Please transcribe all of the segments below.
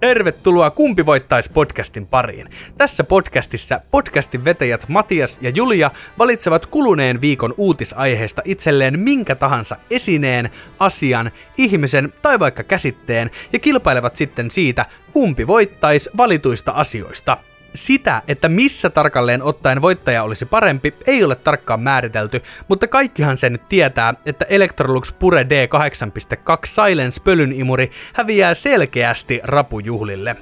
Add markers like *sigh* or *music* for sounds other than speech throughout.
Tervetuloa Kumpi voittais podcastin pariin. Tässä podcastissa podcastin vetäjät Matias ja Julia valitsevat kuluneen viikon uutisaiheesta itselleen minkä tahansa esineen, asian, ihmisen tai vaikka käsitteen ja kilpailevat sitten siitä, kumpi voittais valituista asioista. Sitä, että missä tarkalleen ottaen voittaja olisi parempi, ei ole tarkkaan määritelty, mutta kaikkihan sen nyt tietää, että Electrolux Pure D8.2 Silence pölynimuri häviää selkeästi rapujuhlille.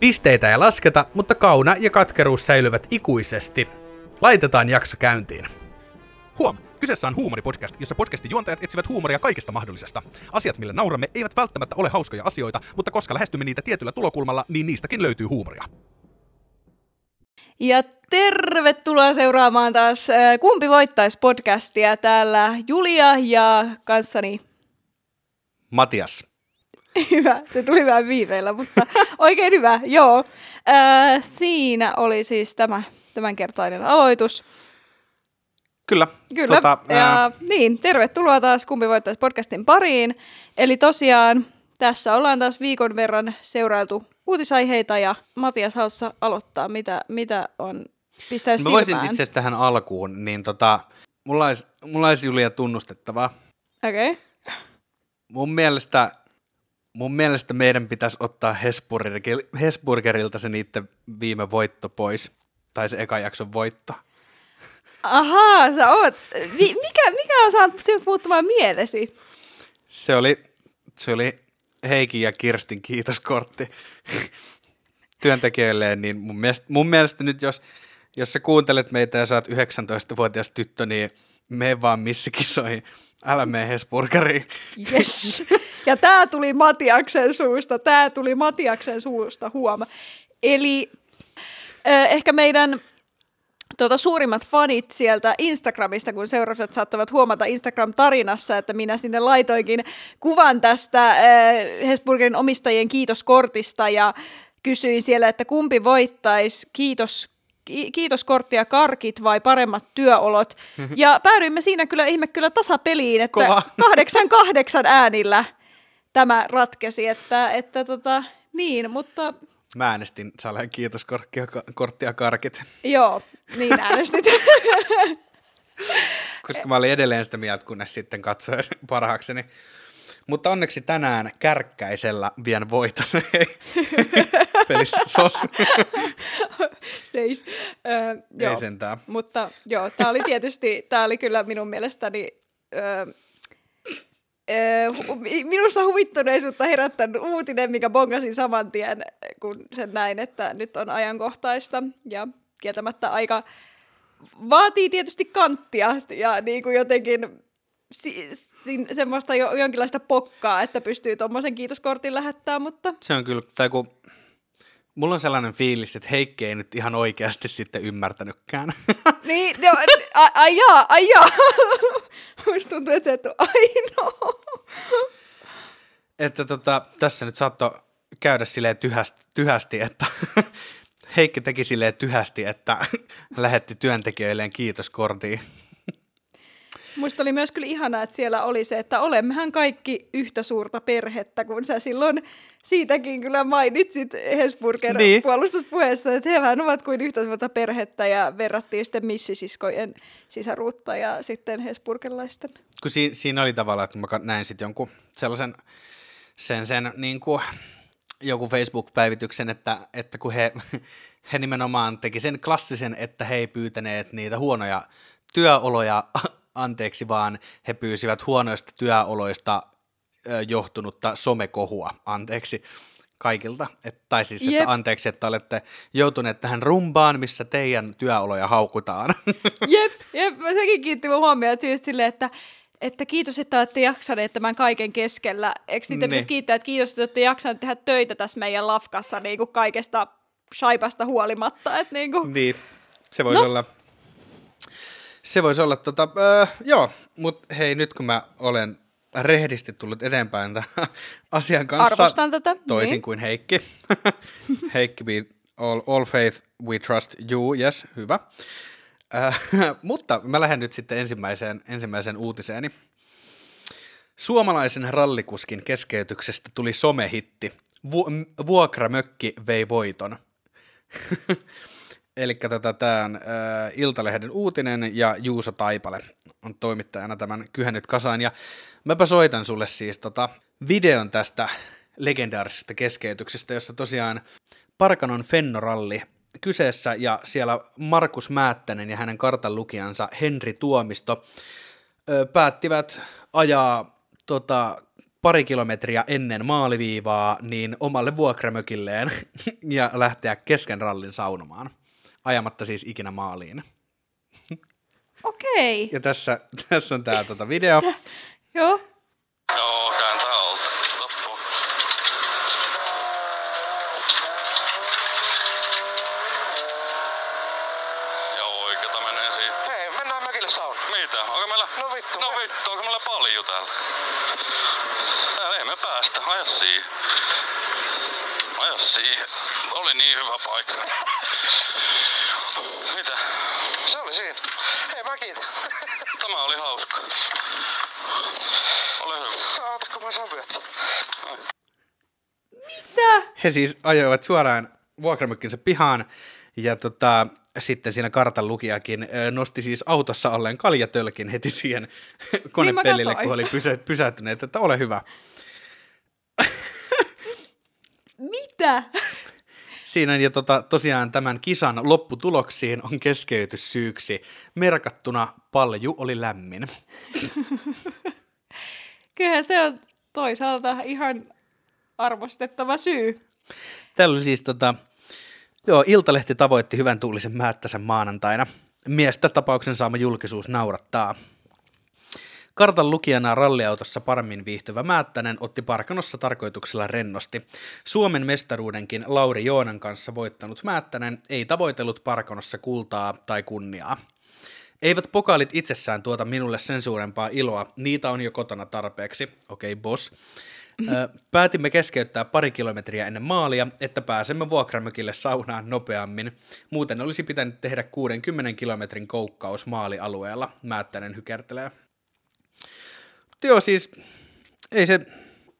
Pisteitä ei lasketa, mutta kauna ja katkeruus säilyvät ikuisesti. Laitetaan jakso käyntiin. Huom! Kyseessä on huumoripodcast, jossa podcastin juontajat etsivät huumoria kaikesta mahdollisesta. Asiat, millä nauramme, eivät välttämättä ole hauskoja asioita, mutta koska lähestymme niitä tietyllä tulokulmalla, niin niistäkin löytyy huumoria. Ja tervetuloa seuraamaan taas äh, Kumpi voittaisi podcastia. Täällä Julia ja kanssani. Matias. *laughs* Hyvä, se tuli vähän viiveellä, mutta *laughs* oikein hyvä, joo. Äh, siinä oli siis tämä tämänkertainen aloitus. Kyllä. Kyllä, tota, ja ää... niin, tervetuloa taas Kumpi voittaisi podcastin pariin. Eli tosiaan tässä ollaan taas viikon verran seurailtu uutisaiheita ja Matias, haluatko aloittaa, mitä, mitä on pistää Mä voisin itse asiassa tähän alkuun, niin tota, mulla olisi, mulla olisi Julia tunnustettavaa. Okei. Okay. Mun mielestä, mun mielestä meidän pitäisi ottaa Hesburgerilta se niiden viime voitto pois, tai se eka jakson voitto. Ahaa, sä oot. Mikä, mikä on saanut sinut muuttumaan mielesi? Se oli, se oli Heikin ja Kirstin kiitoskortti *laughs* työntekijöilleen, niin mun mielestä, mun mielestä nyt jos, jos sä kuuntelet meitä ja sä oot 19-vuotias tyttö, niin me vaan missikisoihin. Älä mene Hesburgeriin. Yes. *laughs* Ja tämä tuli Matiaksen suusta, tämä tuli Matiaksen suusta, huoma. Eli äh, ehkä meidän tuota, suurimmat fanit sieltä Instagramista, kun seuraavat saattavat huomata Instagram-tarinassa, että minä sinne laitoinkin kuvan tästä äh, Hesburgerin omistajien kiitoskortista ja kysyin siellä, että kumpi voittaisi kiitos kiitoskorttia karkit vai paremmat työolot. *laughs* Ja päädyimme siinä kyllä ihme kyllä tasapeliin, että Kova. *laughs* kahdeksan kahdeksan äänillä tämä ratkesi, että, että tota, niin, mutta Mä äänestin Sale kiitos korttia, korttia karkit. Joo, niin *laughs* äänestit. Koska mä olin edelleen sitä mieltä, kunnes sitten katsoin parhaakseni. Mutta onneksi tänään kärkkäisellä vien voiton. *laughs* Pelissä sos. Seis. Öö, Ei joo. sentään. Mutta joo, tämä oli tietysti, tämä oli kyllä minun mielestäni öö, minussa huvittuneisuutta herättänyt uutinen, mikä bongasin saman tien, kun sen näin, että nyt on ajankohtaista. Ja kieltämättä aika vaatii tietysti kanttia ja niin kuin jotenkin si- si- semmoista jo, jonkinlaista pokkaa, että pystyy tuommoisen kiitoskortin lähettämään, mutta... Se on kyllä, tai kun mulla on sellainen fiilis, että Heikki ei nyt ihan oikeasti sitten ymmärtänytkään. *laughs* Niin, no, ai, jaa, ai jaa. *laughs* Musta tuntuu, että se et ainoa. *laughs* Että tota, tässä nyt saattoi käydä silleen tyhästi, tyhästi että Heikki teki silleen tyhästi, että lähetti työntekijöilleen kiitoskortiin. Musta oli myös kyllä ihanaa, että siellä oli se, että olemmehan kaikki yhtä suurta perhettä, kun sä silloin siitäkin kyllä mainitsit Hesburger niin. puolustuspuheessa, että hehän ovat kuin yhtä suurta perhettä ja verrattiin sitten missisiskojen sisaruutta ja sitten Hesburgerlaisten. Kun si- siinä oli tavallaan, että mä näin sitten jonkun sellaisen sen, sen niin kuin joku Facebook-päivityksen, että, että kun he, he nimenomaan teki sen klassisen, että he ei pyytäneet niitä huonoja työoloja anteeksi, vaan he pyysivät huonoista työoloista johtunutta somekohua anteeksi kaikilta. Et, tai siis, että Jep. anteeksi, että olette joutuneet tähän rumbaan, missä teidän työoloja haukutaan. *laughs* Jep, jep. Sekin kiitti mun huomioon, että, siis sille, että että kiitos, että olette jaksaneet tämän kaiken keskellä. Eikö niitä niin. pitäisi kiittää, että kiitos, että olette jaksaneet tehdä töitä tässä meidän lafkassa niin kuin kaikesta shaipasta huolimatta. Että niin, kuin... niin, se voisi no. olla se voisi olla, tota, äh, joo, mutta hei, nyt kun mä olen rehdisti tullut eteenpäin tämän *laughs* asian kanssa. Arvostan tätä. Toisin niin. kuin Heikki. *laughs* Heikki, be all, all faith, we trust you, yes, hyvä. Äh, *laughs* mutta mä lähden nyt sitten ensimmäiseen, ensimmäiseen uutiseeni. Suomalaisen rallikuskin keskeytyksestä tuli somehitti. vu- vuokramökki vei voiton. Eli tota, tämä on ä, Iltalehden uutinen ja Juuso Taipale on toimittajana tämän kyhännyt kasaan. Ja mäpä soitan sulle siis tota, videon tästä legendaarisesta keskeytyksestä, jossa tosiaan Parkanon Fennoralli kyseessä ja siellä Markus Määttänen ja hänen kartanlukijansa Henri Tuomisto ö, päättivät ajaa tota, pari kilometriä ennen maaliviivaa niin omalle vuokramökilleen *laughs* ja lähteä kesken rallin saunomaan, ajamatta siis ikinä maaliin. Okei. Ja tässä, tässä on tämä tota video. Joo. Joo, kääntää alta. Loppuun. Ja oikeeta menee siitä. Hei, mennään mökille saunaan. Mitä? Onko meillä... No vittu, No vittu, onko meillä paljon täällä? Täällä ei me päästä. Aja siihen. Aja siihen. Oli niin hyvä paikka. Mitä? Se oli siinä. Hei, mä kiitän. Tämä oli hauska. Ole hyvä. Oota, kun mä. Mitä? He siis ajoivat suoraan vuokramökkinsä pihaan ja tota, sitten siinä kartan lukijakin nosti siis autossa olleen kaljatölkin heti siihen konepellille, katoin. kun oli pysä, pysähtyneet, että ole hyvä. Mitä? Siinä ja tota, tosiaan tämän kisan lopputuloksiin on keskeytyssyyksi merkattuna Palju oli lämmin. *laughs* Kyllähän se on toisaalta ihan arvostettava syy. Täällä oli siis tota, joo, Iltalehti tavoitti hyvän tuulisen määttäsen maanantaina. Miestä tapauksen saama julkisuus naurattaa. Kartan lukijana ralliautossa paremmin viihtyvä Määttänen otti Parkanossa tarkoituksella rennosti. Suomen mestaruudenkin Lauri Joonan kanssa voittanut Määttänen ei tavoitellut Parkanossa kultaa tai kunniaa. Eivät pokaalit itsessään tuota minulle sen suurempaa iloa, niitä on jo kotona tarpeeksi. Okei, okay, boss. Päätimme keskeyttää pari kilometriä ennen maalia, että pääsemme vuokramökille saunaan nopeammin. Muuten olisi pitänyt tehdä 60 kilometrin koukkaus maalialueella, Määttänen hykertelee. Mutta joo, siis ei se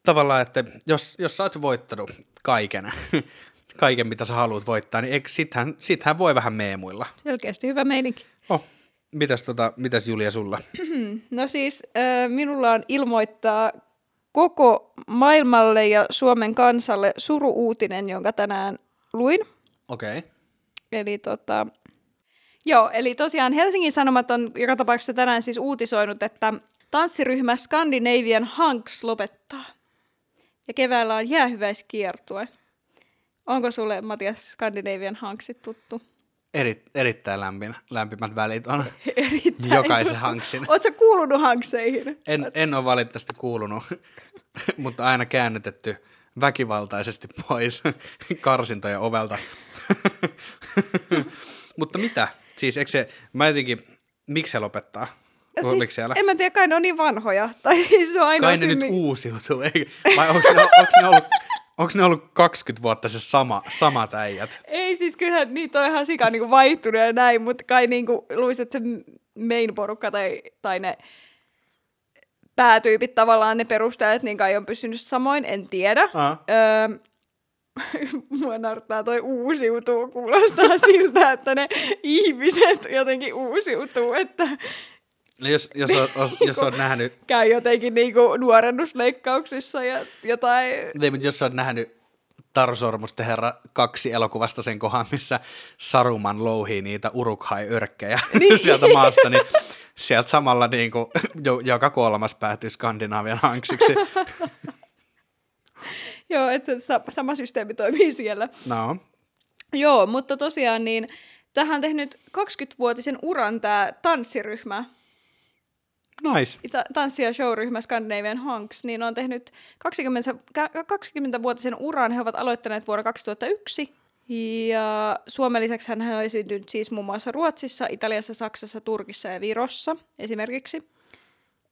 tavallaan, että jos, jos sä oot voittanut kaiken, *laughs* kaiken mitä sä haluat voittaa, niin sittenhän, sittenhän voi vähän meemuilla. Selkeästi hyvä meininki. Oh, mitäs, tota, mitäs Julia sulla? *clears throat* No siis äh, minulla on ilmoittaa koko maailmalle ja Suomen kansalle suru-uutinen, jonka tänään luin. Okei. Okay. Eli tota, joo, eli tosiaan Helsingin Sanomat on joka tapauksessa tänään siis uutisoinut, että tanssiryhmä Scandinavian Hunks lopettaa. Ja keväällä on jäähyväiskiertue. Onko sulle, Matias, Scandinavian Hunksit tuttu? Eri, erittäin lämpimä, lämpimät välit on *laughs* Erittäin jokaisen hanksin. Oletko kuulunut Hankseihin? En, en ole valitettavasti kuulunut, *laughs* mutta aina käännytetty väkivaltaisesti pois *laughs* karsintojen ovelta. mutta mitä? Siis eikö se, mä jotenkin, miksi se lopettaa? Oliko siellä? en mä tiedä, kai ne on niin vanhoja. *laughs* Tai se on ainoa Kai ne syy, nyt mi- uusiutuu, eikö? vai onko ne, onko ne ollut Onko ne ollut 20 vuotta se sama, samat äijät? Ei siis kyllähän niitä on ihan sika niinku vaihtunut ja näin, mutta kai niinku luulisin, että se main porukka tai, tai ne päätyypit tavallaan ne perustajat, niin kai on pysynyt samoin, en tiedä. Öö, *laughs* mua naurattaa toi uusiutuu, kuulostaa *laughs* siltä, että ne ihmiset jotenkin uusiutuu, että No jos, jos, on, *laughs* jos on nähnyt, käy jotenkin niinku nuorennusleikkauksissa ja jotain. ei, mutta jos on nähnyt Taru Sormusten herra kaksi elokuvasta sen kohan, missä Saruman louhii niitä urukhai-örkkejä *laughs* niin. *laughs* sieltä maasta, niin sieltä samalla niin kuin, jo, joka kolmas päätyy Skandinavian hanksiksi. Joo, että se sama systeemi toimii siellä. No, Joo, mutta tosiaan niin tähän on tehnyt 20-vuotisen uran tämä tanssiryhmä, nice. ta- tanssi- ja showryhmä Scandinavian Hunks, niin on tehnyt 20, kä- 20-vuotisen uran. He ovat aloittaneet vuonna 2001. Ja Suomen lisäksi hän on esiintynyt siis muun muassa Ruotsissa, Italiassa, Saksassa, Turkissa ja Virossa esimerkiksi.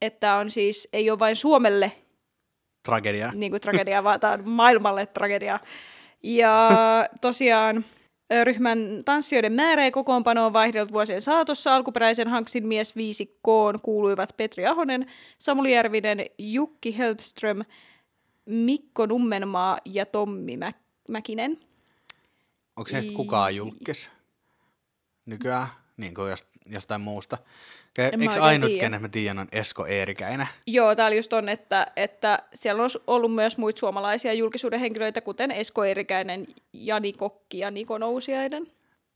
Että on siis, ei ole vain Suomelle Tragedia. niin kuin tragedia, vaan tämä on maailmalle tragedia. Ja *laughs* tosiaan ryhmän tanssijoiden määrä ja kokoonpano on vaihdellut vuosien saatossa. Alkuperäisen Hanksin mies viisikkoon kuuluivat Petri Ahonen, Samuli Järvinen, Jukki Helpström, Mikko Nummenmaa ja Tommi Mä- Mäkinen. Onko se kukaan julkis nykyään, niin kuin jost, jostain muusta? Ke, eikö ainut, tiedä. kenen mä tiedän, on Esko Eerikäinen? Joo, täällä just on, että, että siellä on ollut myös muita suomalaisia julkisuuden henkilöitä, kuten Esko Eerikäinen, Jani Kokki ja Niko Nousiainen.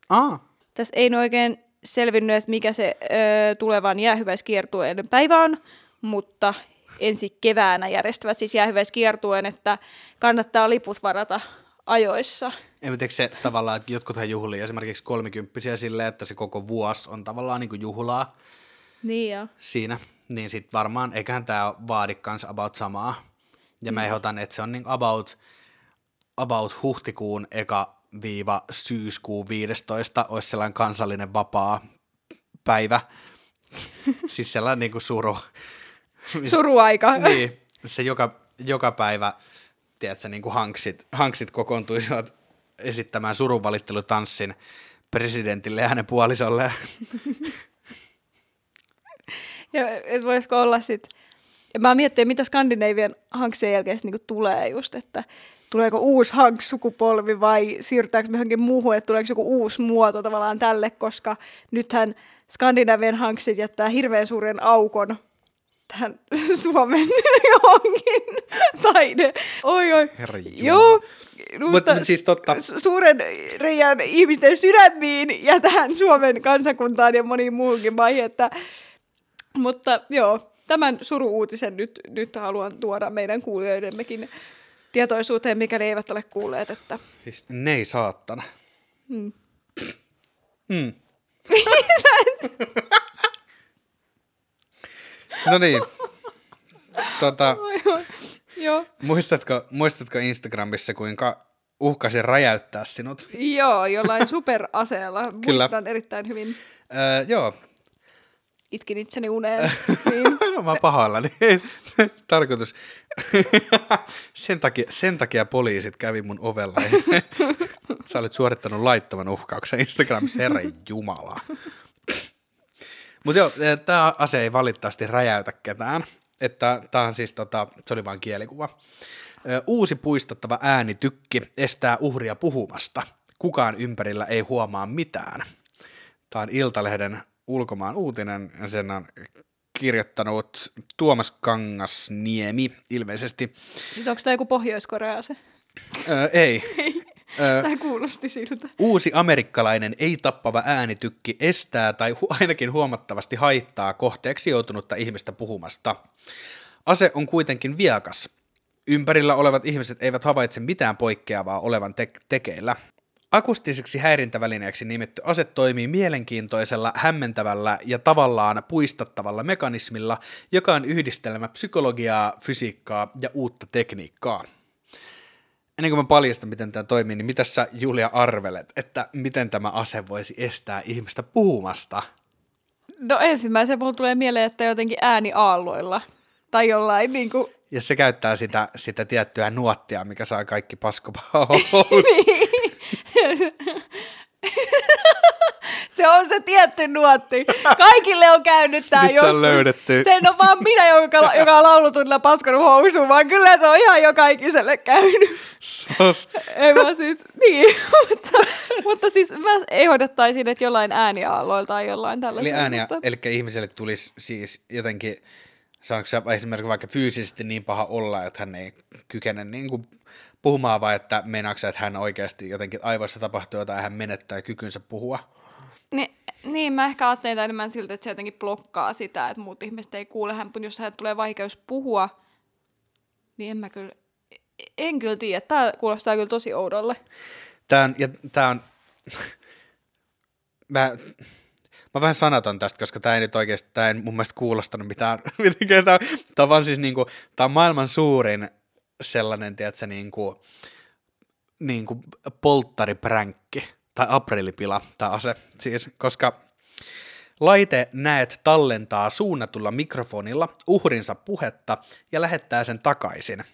Ah, Tässä ei oikein selvinnyt, että mikä se ö, tulevan jäähyväiskiertueen päivä on, mutta ensi keväänä järjestävät siis jäähyväiskiertueen, että kannattaa liput varata ajoissa. en tiedä se tavallaan, että jotkuthan juhlii esimerkiksi kolmikymppisiä silleen, että se koko vuosi on tavallaan niin kuin juhlaa Niin joo. siinä, niin sit varmaan, eiköhän tämä vaadi kans about samaa. Ja mä ehdotan, että se on niin about, about huhtikuun eka viiva syyskuun 15 olisi sellainen kansallinen vapaa päivä. *laughs* siis sellainen niin kuin suru. *laughs* Suruaika. *laughs* niin, se joka, joka päivä, tiedätkö, niin kuin hanksit, hanksit kokoontuisivat esittämään surunvalittelutanssin presidentille ja hänen puolisolle. Ja et voisiko olla sit... Ja mä miettinyt, mitä Skandinavian hankseen jälkeen niinku tulee just, että tuleeko uusi hanks-sukupolvi vai siirrytäänkö me johonkin muuhun, että tuleeko joku uusi muoto tavallaan tälle, koska nythän Skandinavian hanksit jättää hirveän suuren aukon tähän *laughs* Suomen johonkin taide. Oi, oi. Herra. Joo, Mutta mut siis totta, su- suuren reijän ihmisten sydämiin ja tähän Suomen kansakuntaan ja moniin muuhunkin maihin. Että, mutta joo, tämän suru-uutisen nyt, nyt haluan tuoda meidän kuulijoidemmekin tietoisuuteen, mikäli eivät ole kuulleet, että siis nei saattana. Hmm. Hmm. *laughs* no niin. Tota, joo, muistatko, muistatko Instagramissa, kuinka uhkasin räjäyttää sinut? joo, jollain superaseella. Kyllä. Muistan erittäin hyvin. Öö, joo, Itkin itseni uneen. *laughs* niin. mä pahoillani. Tarkoitus. *laughs* sen, takia, sen takia poliisit kävi mun ovella. *laughs* Sä olet suorittanut laittoman uhkauksen Instagramissa, herra jumala. Mutta joo, tämä ase ei valitettavasti räjäytä ketään. Että tämä on siis, tota, se oli vain kielikuva. Ö, Uusi puistattava äänitykki estää uhria puhumasta. Kukaan ympärillä ei huomaa mitään. Tämä on Iltalehden ulkomaan uutinen, ja sen on kirjoittanut Tuomas Kangasniemi ilmeisesti. Nyt onko tämä joku Pohjois-Korea se? Ö, ei. *laughs* Ö, Tämä kuulosti siltä. Uusi amerikkalainen ei-tappava äänitykki estää tai hu- ainakin huomattavasti haittaa kohteeksi joutunutta ihmistä puhumasta. Ase on kuitenkin viakas. Ympärillä olevat ihmiset eivät havaitse mitään poikkeavaa olevan te- tekeillä. Akustiseksi häirintävälineeksi nimetty ase toimii mielenkiintoisella, hämmentävällä ja tavallaan puistattavalla mekanismilla, joka on yhdistelmä psykologiaa, fysiikkaa ja uutta tekniikkaa ennen kuin mä paljastan, miten tämä toimii, niin mitä sä Julia arvelet, että miten tämä ase voisi estää ihmistä puhumasta? No ensimmäisen mulla tulee mieleen, että jotenkin ääni aalloilla. Tai jollain niin kuin, Ja se käyttää sitä, sitä tiettyä nuottia, mikä saa kaikki paskopahout. *laughs* *laughs* *laughs* se on se tietty nuotti. Kaikille on käynyt tää Nyt se on joskus. löydetty. Se ole vaan minä, joka, joka on laulutunnilla paskanut housuun, vaan kyllä se on ihan joka ikiselle käynyt. Sos. Ei mä siis, niin, *laughs* mutta, mutta siis mä ehdottaisin, että jollain ääniaalloilta tai jollain Eli tällaisella. ääniä, mutta... eli ihmiselle tulisi siis jotenkin, saanko se esimerkiksi vaikka fyysisesti niin paha olla, että hän ei kykene niin kuin puhumaan, vai että meinaako se, että hän oikeasti jotenkin aivoissa tapahtuu jotain hän menettää kykynsä puhua? Niin, niin, mä ehkä ajattelin tämän enemmän siltä, että se jotenkin blokkaa sitä, että muut ihmiset ei kuule hän, jos hän tulee vaikeus puhua, niin en mä kyllä, en kyllä tiedä. Tämä kuulostaa kyllä tosi oudolle. Tämä on, ja tämä on, mä, mä vähän sanaton tästä, koska tämä ei nyt oikeasti, tämä ei mun mielestä kuulostanut mitään, *laughs* mitenkään, tämä, tämä on vaan siis niinku, tämä on maailman suurin sellainen, tiedätkö, niinku, niinku polttaripränkki, tai aprilipila, tämä ase, siis, koska Laite näet tallentaa suunnatulla mikrofonilla uhrinsa puhetta ja lähettää sen takaisin.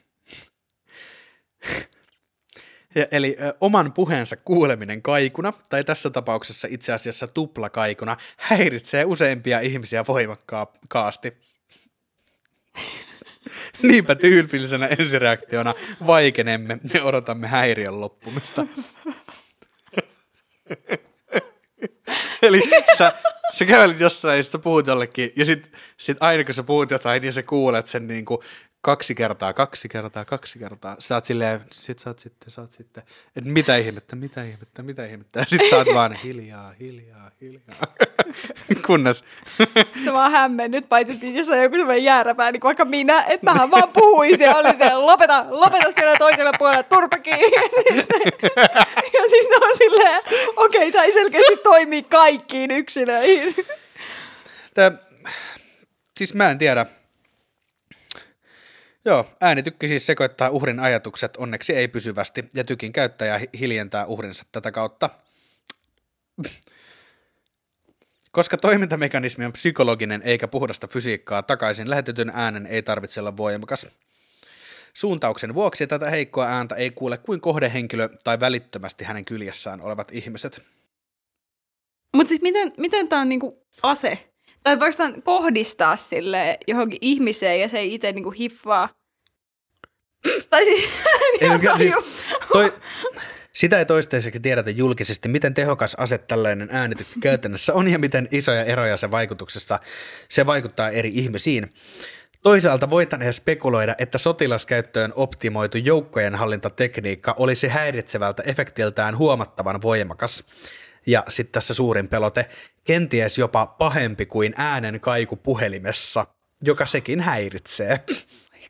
Eli ö, oman puheensa kuuleminen kaikuna, tai tässä tapauksessa itse asiassa tuplakaikuna, häiritsee useimpia ihmisiä voimakkaasti. *laughs* Niinpä tyypillisenä ensireaktiona vaikenemme ja odotamme häiriön loppumista. *laughs* Eli sä, sä kävelit jossain ja sä puhut jollekin ja sit, sit aina kun sä puhut jotain, niin sä kuulet sen niinku kaksi kertaa, kaksi kertaa, kaksi kertaa. Sä oot silleen, sit sä oot sitten, sä oot sitten, että mitä ihmettä, mitä ihmettä, mitä ihmettä. Ja sit sä oot vaan hiljaa, hiljaa, hiljaa. *laughs* Kunnes, *laughs* Se vaan hämmennyt, paitsi että jos on joku semmoinen jääräpää, niin vaikka minä, että mähän vaan puhuisin ja olin siellä, lopeta, lopeta siellä toisella puolella, turpa. Ja sitten, ja sitten on silleen, okei, okay, tämä ei selkeästi toimii kaikkiin yksilöihin. tää, siis mä en tiedä. Joo, äänitykki siis sekoittaa uhrin ajatukset, onneksi ei pysyvästi, ja tykin käyttäjä hi- hiljentää uhrinsa tätä kautta. Koska toimintamekanismi on psykologinen eikä puhdasta fysiikkaa, takaisin lähetetyn äänen ei tarvitse olla voimakas. Suuntauksen vuoksi tätä heikkoa ääntä ei kuule kuin kohdehenkilö tai välittömästi hänen kyljessään olevat ihmiset. Mutta siis miten, miten tämä on niinku ase? Tai voiko tämän kohdistaa sille johonkin ihmiseen ja se ei itse niinku hiffaa? tai *laughs* siis, Ei, mikä- siis toi, sitä ei toistaiseksi tiedetä julkisesti, miten tehokas ase tällainen äänitykki käytännössä on ja miten isoja eroja se vaikutuksessa se vaikuttaa eri ihmisiin. Toisaalta voitaneen spekuloida, että sotilaskäyttöön optimoitu joukkojen hallintatekniikka olisi häiritsevältä efektiltään huomattavan voimakas. Ja sitten tässä suurin pelote, kenties jopa pahempi kuin äänen kaiku puhelimessa, joka sekin häiritsee.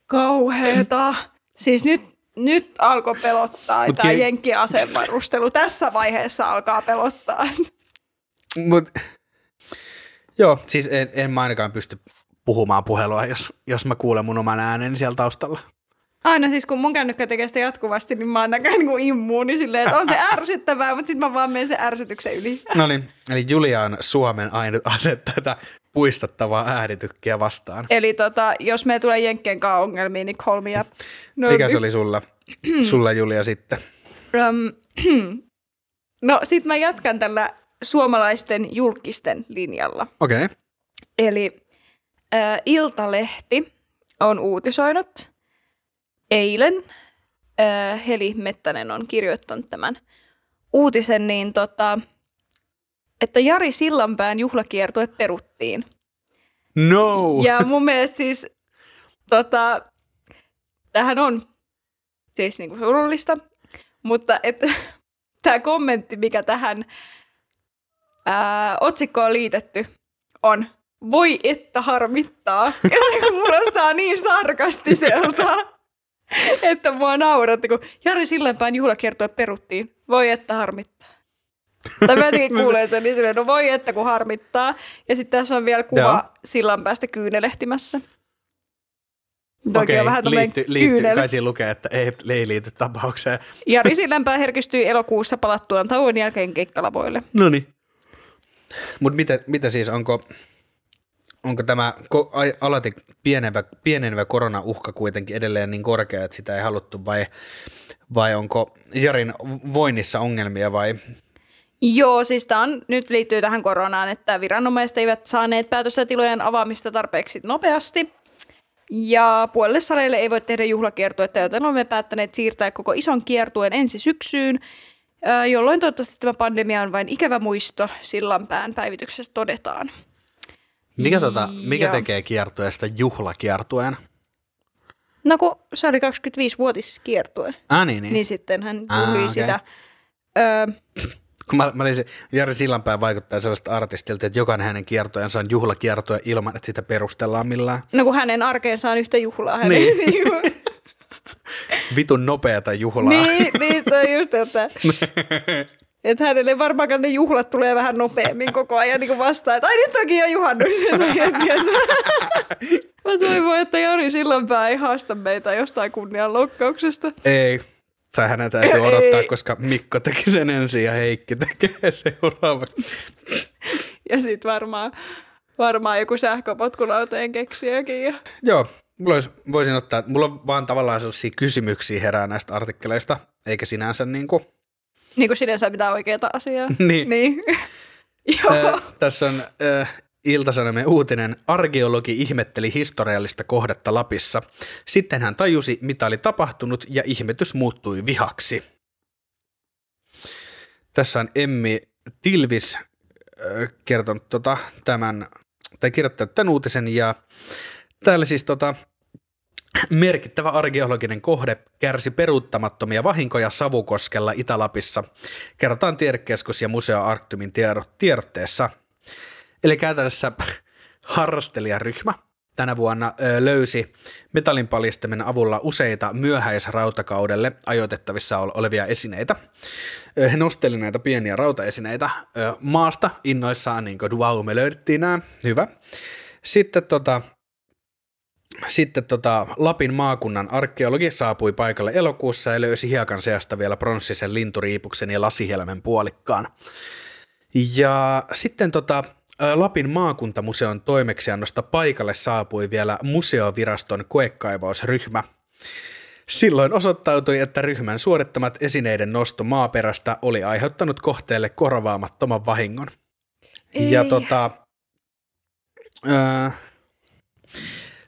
Kauheeta. Siis nyt, nyt alkoi pelottaa Mut tämä ke- jenkkien asevarustelu. Tässä vaiheessa alkaa pelottaa. Mut, joo, siis en, en mä ainakaan pysty puhumaan puhelua, jos, jos mä kuulen mun oman ääneni siellä taustalla. Aina siis kun mun kännykkä tekee sitä jatkuvasti, niin mä oon näkään niin immuuni silleen, että on se ärsyttävää, mutta sitten mä vaan menen sen ärsytyksen yli. No niin, eli Julia on Suomen ainut ase tätä puistattavaa äänitykkiä vastaan. Eli tota, jos me tulee jenkkien kanssa ongelmiin, niin call me up. No, Mikä se oli sulla, sulla Julia sitten? Um, *clears throat* no sit mä jatkan tällä suomalaisten julkisten linjalla. Okei, okay. Eli äh, Iltalehti on uutisoinut eilen, äh, Heli Mettänen on kirjoittanut tämän uutisen, niin tota, että Jari Sillanpään juhlakiertue peruttiin. no! Ja mun mielestä siis tota, tämähän on siis niinku surullista, mutta että *laughs* tämä kommentti, mikä tähän ää, otsikkoon liitetty, on voi että harmittaa. *laughs* Kuulostaa niin sarkastiselta, *laughs* että mua nauratti, kun Jari Sillanpään juhlakiertue peruttiin. Voi että harmittaa. Tai mä *laughs* kuulen sen niin silleen, no voi että kun harmittaa. Ja sitten tässä on vielä kuva Joo. Sillanpäästä kyynelehtimässä. Okei, tämmöinen liitty, liitty, kai siinä lukee, että ei, ei liity tapaukseen. Jari *laughs* Sillanpää herkistyi elokuussa palattuaan tauon jälkeen keikkalavoille. No niin. Mutta mitä, mitä siis, onko, onko tämä alati pienevä, pienenevä koronauhka kuitenkin edelleen niin korkea, että sitä ei haluttu vai, vai onko Jarin voinnissa ongelmia vai Joo, siis tämä on, nyt liittyy tähän koronaan, että viranomaiset eivät saaneet päätöstä tilojen avaamista tarpeeksi nopeasti. Ja puolelle saleille ei voi tehdä juhlakiertuetta, joten olemme päättäneet siirtää koko ison kiertueen ensi syksyyn, jolloin toivottavasti tämä pandemia on vain ikävä muisto, Sillanpään päivityksessä todetaan. Mikä, tota, mikä tekee kiertueesta juhlakiertueen? No kun se oli 25-vuotiskiertue, Ah niin, niin. niin sitten hän Ah, juhlii okei. sitä. Öö, Kun mä, mä olin se, Jari Sillanpää vaikuttaa sellaista artistilta, että jokainen hänen kiertojensa on juhlakiertoja ilman, että sitä perustellaan millään. no kun hänen arkeensa on yhtä juhlaa. Hänen, Niin. *laughs* niinku- Vitun nopeata juhlaa. niin, niin, se on just, että, *laughs* että hänelle varmaan ne juhlat tulee vähän nopeammin koko ajan niin kuin vastaan, että ai nyt onkin jo juhannus. *laughs* Sen takia, että- Mä toivon, että Jari Sillanpää ei haasta meitä jostain kunnianloukkauksesta. Ei, tähän täytyy Ei. odottaa, koska Mikko teki sen ensin ja Heikki tekee seuraavaksi. Ja sitten varmaan, varmaan joku sähköpotkulautojen keksijäkin. Ja... Joo, mulla olisi, voisin ottaa, mulla on vaan tavallaan sellaisia kysymyksiä herää näistä artikkeleista, eikä sinänsä niin kuin, Niin kuin sinänsä mitään oikeaa asiaa. *laughs* Niin. niin. *laughs* Joo. Ö, tässä on ö, Iltasanomien uutinen, arkeologi ihmetteli historiallista kohdetta Lapissa. Sitten hän tajusi, mitä oli tapahtunut ja ihmetys muuttui vihaksi. Tässä on Emmi Tilvis äh, kertonut tota, tämän, tai kirjoittanut tämän uutisen ja täällä siis tota, merkittävä arkeologinen kohde kärsi peruuttamattomia vahinkoja Savukoskella Itä-Lapissa, kerrotaan tiedekeskus ja Museo Arctumin tiedotteessa. Eli käytännössä harrastelijaryhmä tänä vuonna löysi metallin paljastaminen avulla useita myöhäisrautakaudelle ajoitettavissa olevia esineitä. He nosteli näitä pieniä rautaesineitä maasta innoissaan, niin kuin wow, me löydettiin nämä, hyvä. Sitten tota, sitten tota, Lapin maakunnan arkeologi saapui paikalle elokuussa ja löysi hiekan seasta vielä pronssisen linturiipuksen ja lasihelmen puolikkaan. Ja sitten tota, Lapin maakuntamuseon toimeksiannosta paikalle saapui vielä museoviraston koekaivausryhmä. Silloin osoittautui, että ryhmän suorittamat esineiden nosto maaperästä oli aiheuttanut kohteelle korvaamattoman vahingon. Ei. Ja tota, ää,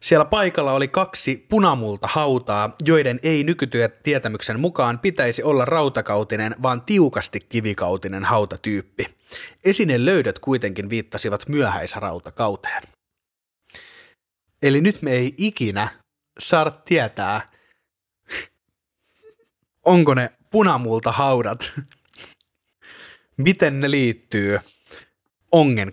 siellä paikalla oli kaksi punamulta hautaa, joiden ei nykytietämyksen mukaan pitäisi olla rautakautinen, vaan tiukasti kivikautinen hautatyyppi. Esinen löydöt kuitenkin viittasivat myöhäisrautakauteen. Eli nyt me ei ikinä saada tietää, *laughs* onko ne punamulta haudat, *laughs* miten ne liittyy ongen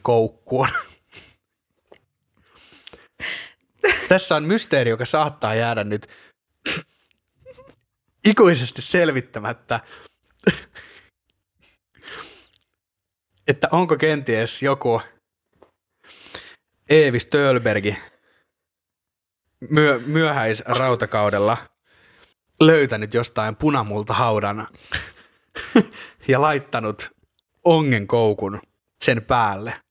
Tässä on mysteeri, joka saattaa jäädä nyt ikuisesti selvittämättä, että onko kenties joku Eevi Stölbergi myö- myöhäisrautakaudella löytänyt jostain punamulta haudan ja laittanut ongen koukun sen päälle.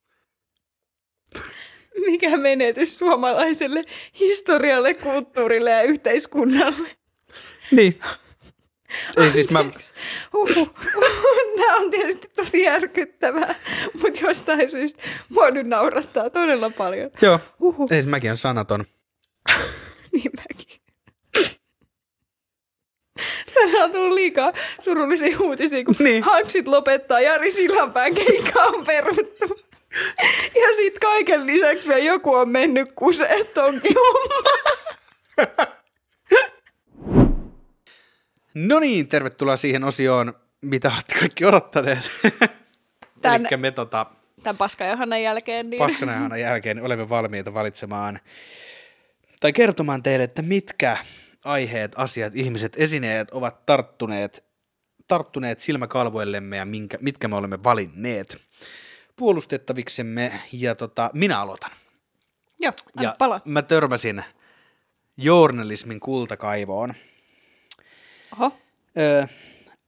*laughs* Mikä menetys suomalaiselle historialle, kulttuurille ja yhteiskunnalle. Niin. *laughs* Ei siis mä, Huhhuh. *laughs* Tämä on tietysti tosi järkyttävää, mutta jostain syystä mua nyt naurattaa todella paljon. joo, Huhhuh. ei siis mäkin on sanaton. Niin mäkin. Tänään on tullut liikaa surullisia uutisia, kun Niin. Hanksit lopettaa Jari Sillanpään keikka on peruttu. *laughs* Ja sitten kaiken lisäksi vielä joku on mennyt kuseen tonkin. No niin, tervetuloa siihen osioon, mitä olette kaikki odottaneet. *laughs* Tän- me tota, Tämän paskajohannan jälkeen. Niin... paskanajanan jälkeen olemme valmiita valitsemaan tai kertomaan teille, että mitkä aiheet, asiat, ihmiset, esineet ovat tarttuneet, tarttuneet silmäkalvoillemme ja minkä, mitkä me olemme valinneet puolustettaviksemme. Ja tota, minä aloitan. Joo, Ja pala. mä törmäsin journalismin kultakaivoon. Oho. Öö,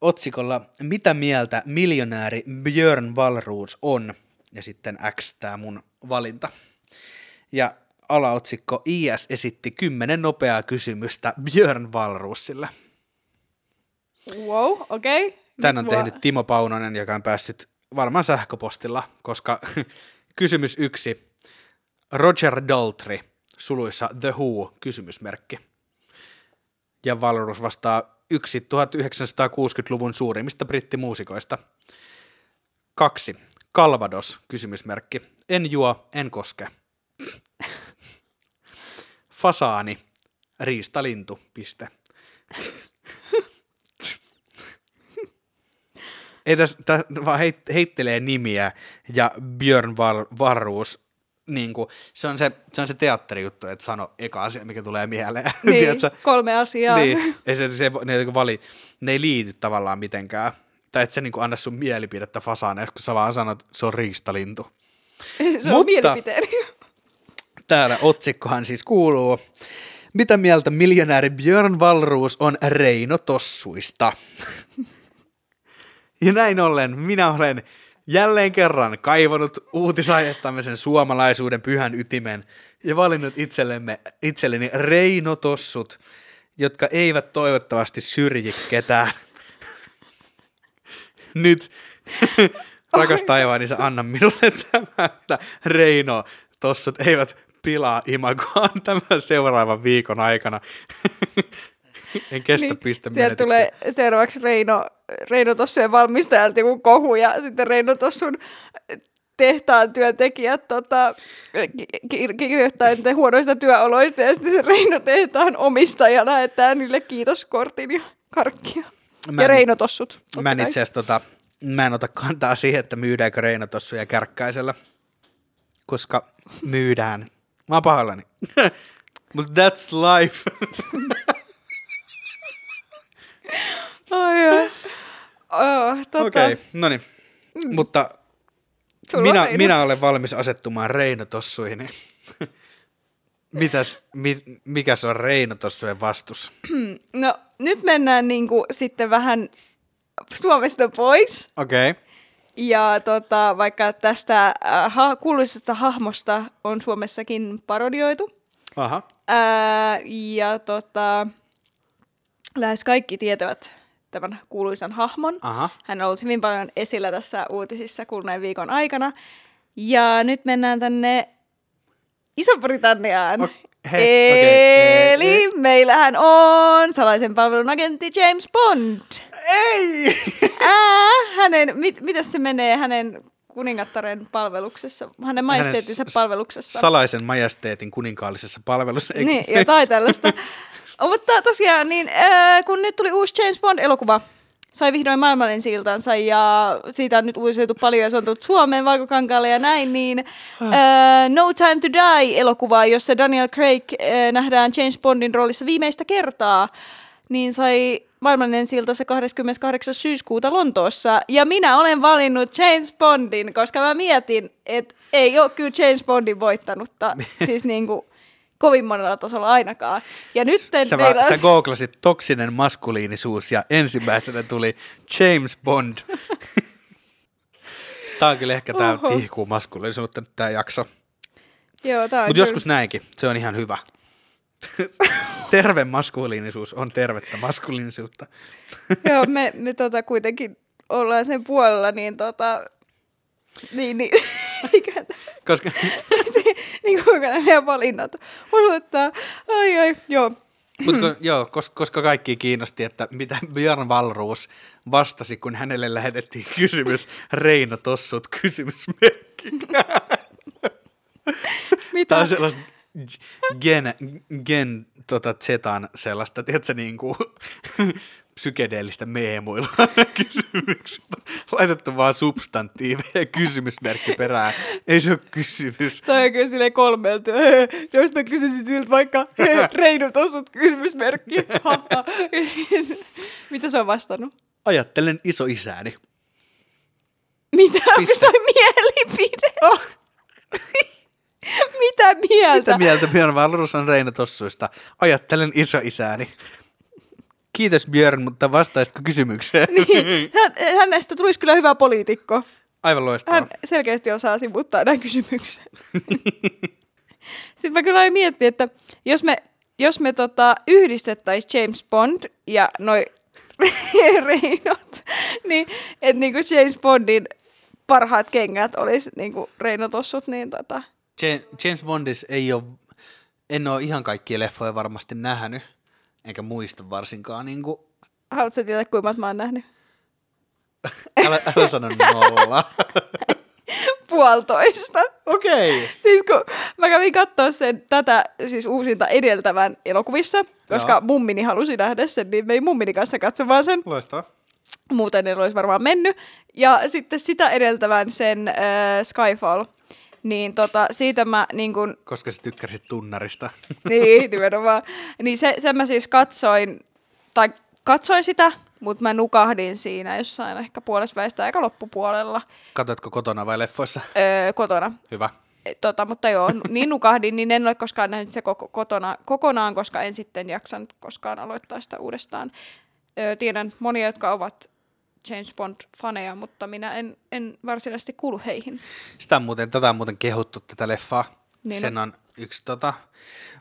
otsikolla Mitä mieltä miljonääri Björn Valruus on? Ja sitten X tämä mun valinta. Ja alaotsikko IS esitti kymmenen nopeaa kysymystä Björn Valruusille. Wow, okei. Okay. Tän on tehnyt Timo Paunonen, joka on päässyt varmaan sähköpostilla, koska *laughs* kysymys yksi. Roger Daltrey, suluissa The Who, kysymysmerkki. Ja Valrus vastaa yksi 1960-luvun suurimmista brittimuusikoista. Kaksi. Calvados, kysymysmerkki. En juo, en koske. Fasaani, riistalintu, piste. *laughs* Ei tässä, tä, vaan heit, heittelee nimiä ja Björn Var, Varuus, niin kuin, se, on se, se on se teatterijuttu, että sano eka asia, mikä tulee mieleen. *laughs* Niin, kolme asiaa. Niin, ei se, se, ne, niinku vali, ne ei liity tavallaan mitenkään. Tai et se niin anna sun mielipidettä fasaaneeksi, kun sä vaan sanot, se on riistalintu. *laughs* Se on Mutta- mielipiteeni. Täällä otsikkohan siis kuuluu, mitä mieltä miljonääri Björn Valruus on Reino Tossuista? *laughs* ja näin ollen minä olen jälleen kerran kaivannut uutisaiheestamme sen suomalaisuuden pyhän ytimen ja valinnut itsellemme, itselleni Reino Tossut, jotka eivät toivottavasti syrji ketään. *laughs* Nyt *laughs* rakas taivaan, niin anna minulle tämä, että Reino tossut eivät pilaa imagoaan tämän seuraavan viikon aikana. *laughs* *laughs* en kestä niin, Sieltä pistemenetyksiä. tulee seuraavaksi Reino, Reino Tossujen valmistajalta joku kohu ja sitten Reino Tossun tehtaan työntekijät tota, ki- ki- kirjoittaa niitä huonoista työoloista ja sitten se Reino tehtaan omistaja lähettää niille kiitoskortin ja karkkia. Mä ja en- Reino Tossut. Mä en itse asiassa tota, mä en ota kantaa siihen, että myydäänkö Reino tossuja kärkkäisellä, koska myydään. Mä oon pahoillani. *laughs* Mutta that's life. *laughs* Ai, ai. Oh, tota, Okei, okay, no niin. Mutta sulla minä, minä olen valmis asettumaan Reino tossuihin. *laughs* Mitäs, mi, mikä se on Reino tossujen vastus? *clears throat* No nyt mennään niinku sitten vähän Suomesta pois. Okei. Okay. Ja tota, vaikka tästä äh, ha- kuuluisesta hahmosta on Suomessakin parodioitu. Aha. Ää, ja tota, lähes kaikki tietävät tämän kuuluisan hahmon. Aha. Hän on ollut hyvin paljon esillä tässä uutisissa kuluneen viikon aikana. Ja nyt mennään tänne Iso-Britanniaan. Ok- he- okei, Eli e- meillähän on salaisen palvelun agentti James Bond. Ei! Ää, hänen, mit, miten se menee hänen kuningattaren palveluksessa, hänen majesteettinsa palveluksessa? Salaisen majesteetin kuninkaallisessa palvelussa. Ei, Niin, jotain tällaista. *laughs* Oh, Mutta tosiaan, niin, äh, kun nyt tuli uusi James Bond-elokuva, sai vihdoin maailmanensi iltansa ja siitä on nyt uutisoitu paljon ja se on tullut Suomeen valkokankaalle ja näin, niin äh, No Time to Die-elokuva, jossa Daniel Craig äh, nähdään James Bondin roolissa viimeistä kertaa, niin sai maailmanensi iltansa 28. syyskuuta Lontoossa. Ja minä olen valinnut James Bondin, koska mä mietin, että ei ole kyllä James Bondin voittanutta, *laughs* siis niinku kovin monella tasolla ainakaan. Ja nyt Sä, meillä sä googlasit toksinen maskuliinisuus ja ensimmäisenä tuli James Bond. *laughs* tää on kyllä ehkä Oho. tihkuu maskuliinisuutta nyt tää jakso. Joo, tää on Mutta kyllä- joskus näinkin, se on ihan hyvä. *laughs* Terve maskuliinisuus on tervettä maskuliinisuutta. *laughs* Joo, me, me tota kuitenkin ollaan sen puolella, niin tota... Niin, niin. Koska se, niin kuin nämä meidän valinnat osoittaa. Ai, ai, joo. Mut kun, joo, koska, koska kaikki kiinnosti, että mitä Björn Valruus vastasi, kun hänelle lähetettiin kysymys Reino Tossut kysymysmerkki. Mitä? Tämä on sellaista gen, gen tota zetan sellaista, tiedätkö, niin kuin psykedeellistä meemuilua *laughs* kysymykset. Laitettu vaan substantiiveja *laughs* ja kysymysmerkki perään. Ei se ole kysymys. Toi on kyllä silleen kolmelta. *laughs* Jos mä kysyisin siltä vaikka Reino tossut kysymysmerkki. Mitä se on vastannut? Ajattelen isoisääni. Mitä? Onko toi mielipide? Oh. Mitä mieltä? Mitä mieltä Björn Valrus on Reino Tossuista? Ajattelen isoisääni. Kiitos Björn, mutta vastaisitko kysymykseen? Niin, *laughs* hän, hänestä tulisi kyllä hyvä poliitikko. Aivan loistavaa. Hän selkeästi osaa sivuttaa näin kysymyksen. *laughs* Sitten mä kyllä miettiä, että jos me, jos me tota, yhdistettäisiin James Bond ja noi *laughs* Reinot, niin että niinku James Bondin parhaat kengät olisi niinku Reino tossut, niin tota, Ja- James Bondis ei ole, en ole ihan kaikkia leffoja varmasti nähnyt, enkä muista varsinkaan. Niin kuin, haluatko tietää, kuinka monta mä oon nähnyt? *laughs* älä, älä sano nolla. *laughs* Puolitoista. Okei. Okay. Siis kun mä kävin katsoa sen tätä siis uusinta edeltävän elokuvissa, koska Joo. mummini halusi nähdä sen, niin menin mummini kanssa katsomaan sen. Loistavaa. Muuten en olisi varmaan mennyt. Ja sitten sitä edeltävän sen äh, Skyfall. Niin tota, siitä mä niin kun, Koska sä tykkäsit tunnarista. *laughs* niin nimenomaan, niin se, sen mä siis katsoin, tai katsoin sitä, mutta mä nukahdin siinä jossain ehkä puolesväistä aika loppupuolella Katoitko kotona vai leffoissa? öö, kotona. Hyvä. E, Tota, mutta joo, niin nukahdin, niin en ole koskaan nähnyt se koko, kotona, kokonaan, koska en sitten jaksanut koskaan aloittaa sitä uudestaan. Öö, tiedän monia, jotka ovat James Bond-faneja, mutta minä en, en varsinaisesti kuulu heihin. Sitä on muuten, tätä on muuten kehuttu tätä leffaa. Niin Sen on yksi tota,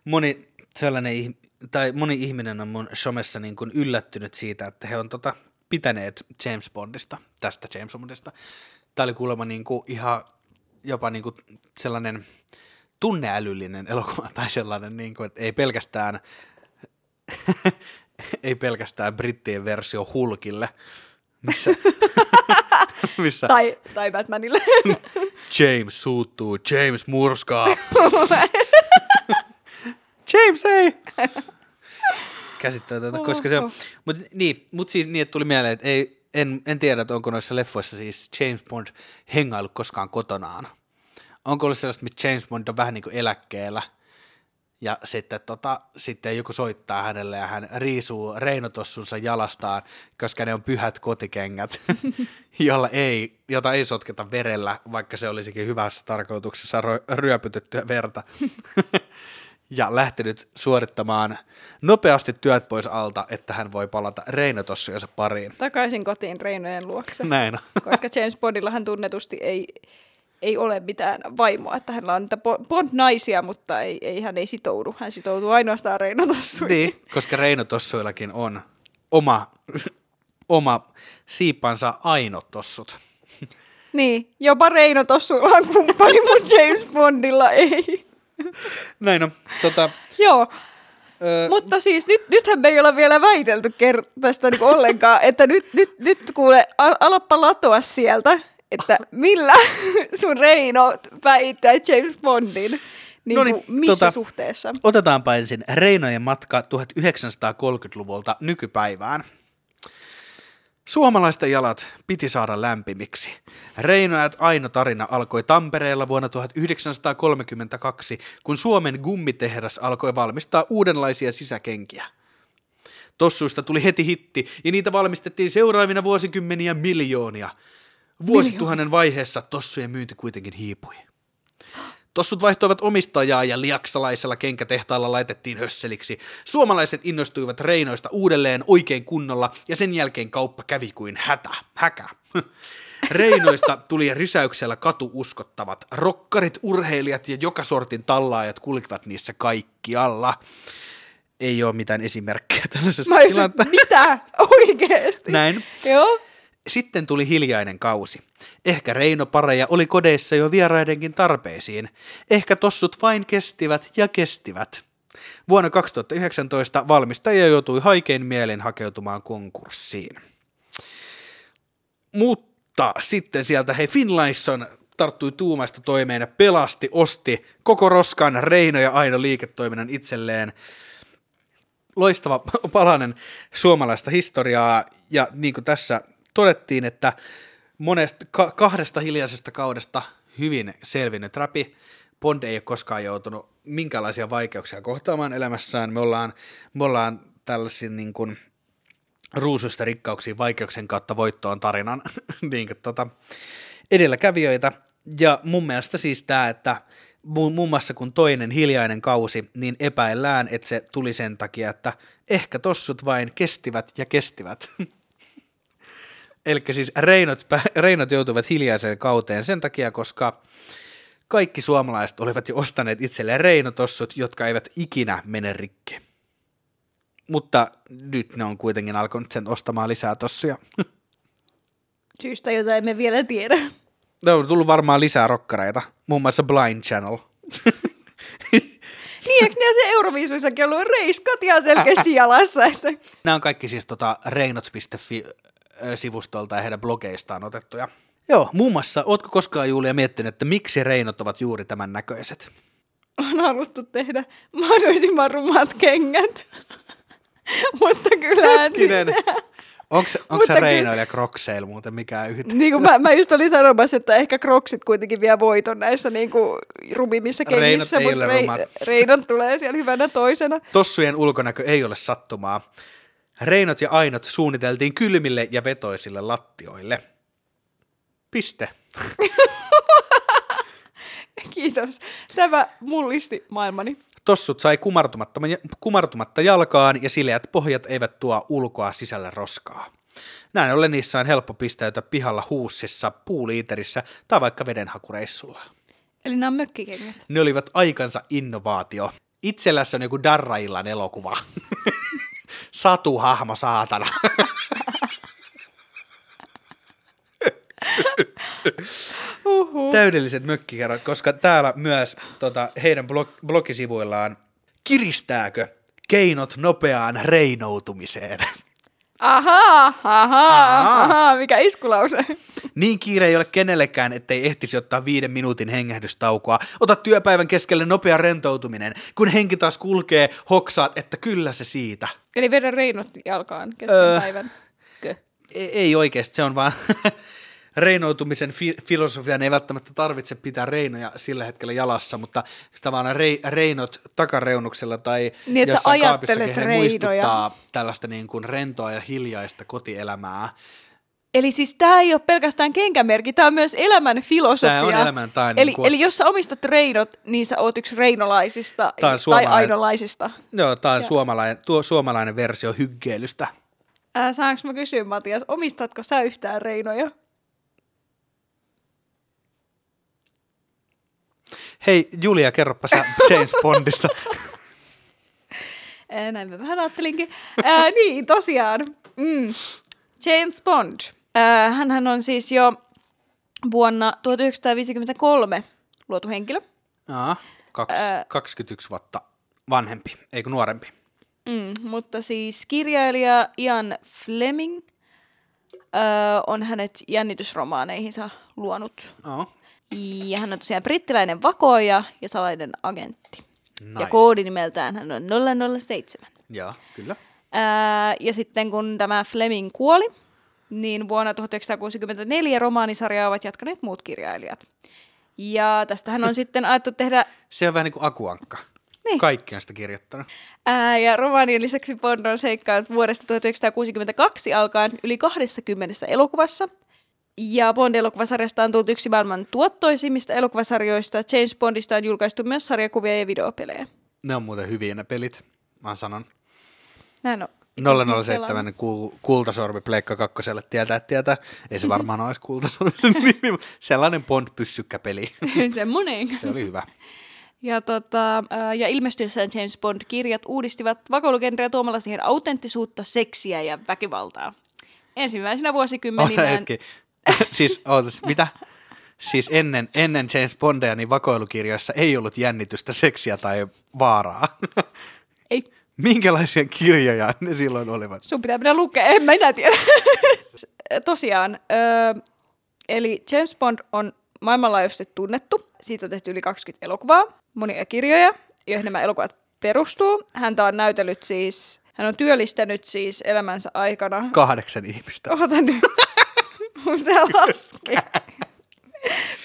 moni sellainen, tai moni ihminen on mun somessa niin kuin yllättynyt siitä, että he on tota, pitäneet James Bondista, tästä James Bondista. Tämä oli kuulemma niin kuin ihan jopa niin kuin sellainen tunneälyllinen elokuva tai sellainen, niin kuin, että ei pelkästään, *laughs* ei pelkästään brittien versio Hulkille, missä, *laughs* missä Tai, tai Batmanille. *laughs* James suuttuu, James murskaa. *laughs* James ei! Käsittämätöntä, koska se on, mutta niin, mut siis niin, että tuli mieleen, että ei, en, en tiedä, että onko noissa leffoissa siis James Bond hengailu koskaan kotonaan. Onko ollut sellaista, että James Bond on vähän niin kuin eläkkeellä, ja sitten, tota, sitten joku soittaa hänelle ja hän riisuu reinotossunsa jalastaan, koska ne on pyhät kotikengät, *laughs* jolla ei, jota ei sotketa verellä, vaikka se olisikin hyvässä tarkoituksessa ryöpytettyä verta. *laughs* ja lähtenyt suorittamaan nopeasti työt pois alta, että hän voi palata reinotossujensa pariin. Takaisin kotiin Reinojen luokse. Näin on. Koska James Bondillahan tunnetusti ei, ei ole mitään vaimoa, että hänellä on niitä Bo- Bond-naisia, mutta ei, ei, hän ei sitoudu. Hän sitoutuu ainoastaan Reino Tossuihin. Niin, koska reinotossuillakin on oma, oma siipansa ainotossut. niin, jopa Reino Tossuilla on kumppani, *laughs* mutta James Bondilla ei. Näin on. Tota, Joo, ö, mutta siis nyt, nythän me ei olla vielä väitelty ker- tästä niin ollenkaan, että nyt, nyt, nyt kuule, al- alappa latoa sieltä, että millä *laughs* sun Reino päihittää James Bondin, niin Noniin, missä tota- suhteessa? Otetaanpa ensin Reinojen matka 1930-luvulta nykypäivään. Suomalaisten jalat piti saada lämpimiksi. Reinoajat Aino tarina alkoi Tampereella vuonna 1932, kun Suomen gummitehdas alkoi valmistaa uudenlaisia sisäkenkiä. Tossuista tuli heti hitti, ja niitä valmistettiin seuraavina vuosikymmeniä miljoonia. Vuosituhannen vaiheessa tossujen myynti kuitenkin hiipui. Tossut vaihtoivat omistajaa ja liaksalaisella kenkätehtaalla laitettiin hösseliksi. Suomalaiset innostuivat Reinoista uudelleen oikein kunnolla ja sen jälkeen kauppa kävi kuin hätä, häkä. *laughs* Reinoista tuli rysäyksellä katuuskottavat. Rokkarit, urheilijat ja joka sortin tallaajat kulkivat niissä kaikkialla. Ei ole mitään esimerkkejä tällaisesta tilanteesta. mitä? Oikeesti? Näin. Joo. Sitten tuli hiljainen kausi. Ehkä Reino pareja oli kodeissa jo vieraidenkin tarpeisiin. Ehkä tossut vain kestivät ja kestivät. Vuonna 2019 valmistaja joutui haikein mielin hakeutumaan konkurssiin. Mutta sitten sieltä hei Finlayson tarttui tuumasta toimeen ja pelasti, osti koko roskan Reino ja Aino liiketoiminnan itselleen loistava palanen suomalaista historiaa, ja niin kuin tässä todettiin, että monesta, ka- kahdesta hiljaisesta kaudesta hyvin selvinnyt rapi. Bond ei ole koskaan joutunut minkälaisia vaikeuksia kohtaamaan elämässään. Me ollaan, me ollaan tällaisia niin kuin ruusuista rikkauksiin vaikeuksien kautta voittoon tarinan *laughs* niin kuin, tota, edelläkävijöitä. Ja mun mielestä siis tämä, että mu- muun muassa kun toinen hiljainen kausi, niin epäillään, että se tuli sen takia, että ehkä tossut vain kestivät ja kestivät. *laughs* Eli siis Reinot, Reinot joutuivat hiljaiseen kauteen sen takia, koska kaikki suomalaiset olivat jo ostaneet itselleen Reinotossut, jotka eivät ikinä mene rikki. Mutta nyt ne on kuitenkin alkanut sen ostamaan lisää tossuja. *laughs* Syystä, jota emme vielä tiedä. Ne on tullut varmaan lisää rokkareita, muun muassa Blind Channel. *laughs* Niin, eikö ne se Euroviisuissakin ollut reiskat ihan selkeästi *laughs* jalassa? Että... Nämä on kaikki siis tota reinot.fi-sivustolta ja heidän blogeistaan otettuja. Joo, muun muassa, ootko koskaan Julia miettinyt, että miksi reinot ovat juuri tämän näköiset? On haluttu tehdä mahdollisimman rumat kengät. *laughs* Mutta kyllä Hetkinen. Onko se, onko se Mutta Reinoilla ja Crocseilla muuten mikään yhteys? Niin kuin mä, mä just olin sanomassa, että ehkä Crocsit kuitenkin vie voiton näissä niin kuin rumimmissa kengissä, mutta rei, tulee siellä hyvänä toisena. Tossujen ulkonäkö ei ole sattumaa. Reinot ja ainot suunniteltiin kylmille ja vetoisille lattioille. Piste. *laughs* Kiitos. Tämä mullisti maailmani. Tossut sai kumartumatta, kumartumatta jalkaan ja sileät pohjat eivät tuo ulkoa sisällä roskaa. Näin ollen niissä on helppo pistäytyä pihalla huussissa, puuliiterissä tai vaikka vedenhakureissulla. Eli nämä on mökkikengät. Ne olivat aikansa innovaatio. Itsellässä on joku Darraillan elokuva. *laughs* Satuhahmo saatana. Uhuh. Täydelliset mökkikerrot, koska täällä myös tota, heidän blog, blogisivuillaan kiristääkö keinot nopeaan reinoutumiseen. Ahaa, ahaa, Ahaa. ahaa, mikä iskulause. Niin kiire ei ole kenellekään, ettei ehtisi ottaa viiden minuutin hengähdystaukoa. Ota työpäivän keskelle nopea rentoutuminen. Kun henki taas kulkee, hoksaat, että kyllä se siitä. Eli vedä reinot jalkaan kesken Öö. päivän. Kö? Ei, ei oikeasti, se on vaan *laughs* reinoutumisen fi- filosofian ei välttämättä tarvitse pitää reinoja sillä hetkellä jalassa, mutta tavallaan rei, reinot takareunuksella tai Niin, jossain kaapissakin, he reinoja. muistuttaa tällaista niin kuin rentoa ja hiljaista kotielämää. Eli siis tämä ei ole pelkästään kenkämerkki, tämä on myös elämän filosofia. Tää on elämän, tää on eli, niinku- eli jos sä omistat reinot, niin sä oot yksi reinolaisista tai suomalainen- ainolaisista. Joo, tämä on suomalainen, tuo suomalainen versio hyggeilystä. Ää, saanko mä kysyä, Matias, omistatko sä yhtään reinoja? Hei Julia, kerropa sä *laughs* James Bondista. Näin mä vähän ajattelinkin. Ää, niin, tosiaan. Mm. James Bond. Ää, hänhän on siis jo vuonna 1953 luotu henkilö. Aa, kaks, Ää. 21 vuotta vanhempi, eikö nuorempi? Mm, mutta siis kirjailija Ian Fleming öö, on hänet jännitysromaaneihinsa luonut. Joo. Ja hän on tosiaan brittiläinen vakoja ja salainen agentti. Nice. Ja koodinimeltään hän on 007. Joo, kyllä. Ää, ja sitten kun tämä Fleming kuoli, niin vuonna 1964 romaanisarjaa ovat jatkaneet muut kirjailijat. Ja tästähän on *laughs* sitten alettu tehdä Se on vähän niin kuin akuankka. Niin. Kaikki on sitä kirjoittanut. Ää, ja romaanien lisäksi Bond on seikkaillut vuodesta 1962 alkaen yli 20 elokuvassa. Ja Bond-elokuvasarjasta on tullut yksi maailman tuottoisimmista elokuvasarjoista. James Bondista on julkaistu myös sarjakuvia ja videopelejä. Ne on muuten hyviä ne pelit, mä sanon. Näin on. Itse asiassa 007 kul- kultasormi Pleikka kakkoselle tietää, että tietää. Ei se varmaan olisi kultasormi sen *laughs* nimi, sellainen Bond-pyssykkäpeli. *laughs* Semmoinen. Se oli hyvä. Ja, tota, ää, ja ilmestyessään James Bond-kirjat uudistivat vakoilugenreä tuomalla siihen autenttisuutta, seksiä ja väkivaltaa. Ensimmäisenä Ota vuosikymmeninä... hetki. *laughs* siis, ootas, mitä? Siis ennen, ennen James Bondia niin vakoilukirjoissa ei ollut jännitystä, seksiä tai vaaraa. Ei, Minkälaisia kirjoja ne silloin olivat? sun pitää mennä lukea, en mä enää tiedä. *laughs* Tosiaan, ö, eli James Bond on maailmanlaajuisesti tunnettu. Siitä on tehty yli 20 elokuvaa, monia kirjoja, joihin nämä elokuvat perustuu. Häntä on näytellyt siis, hän on työllistänyt siis elämänsä aikana Kahdeksan ihmistä. Ota nyt. *laughs* Se laskee.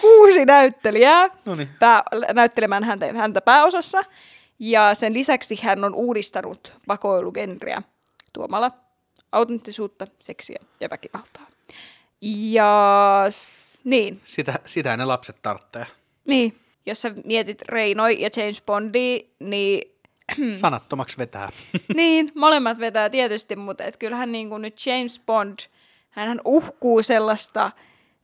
Kuusi näyttelijää Noniin. pää, näyttelemään häntä, häntä pääosassa. Ja sen lisäksi hän on uudistanut vakoilugenreä tuomalla autenttisuutta, seksiä ja väkivaltaa. Ja niin, Sitä, sitä ne lapset tarvitsee. niin, jos sä mietit Reinoi ja James Bondia, niin *clears throat* Sanattomaksi vetää. *laughs* niin, molemmat vetää tietysti, mutta et kyllähän niin kuin nyt James Bond, hän uhkuu sellaista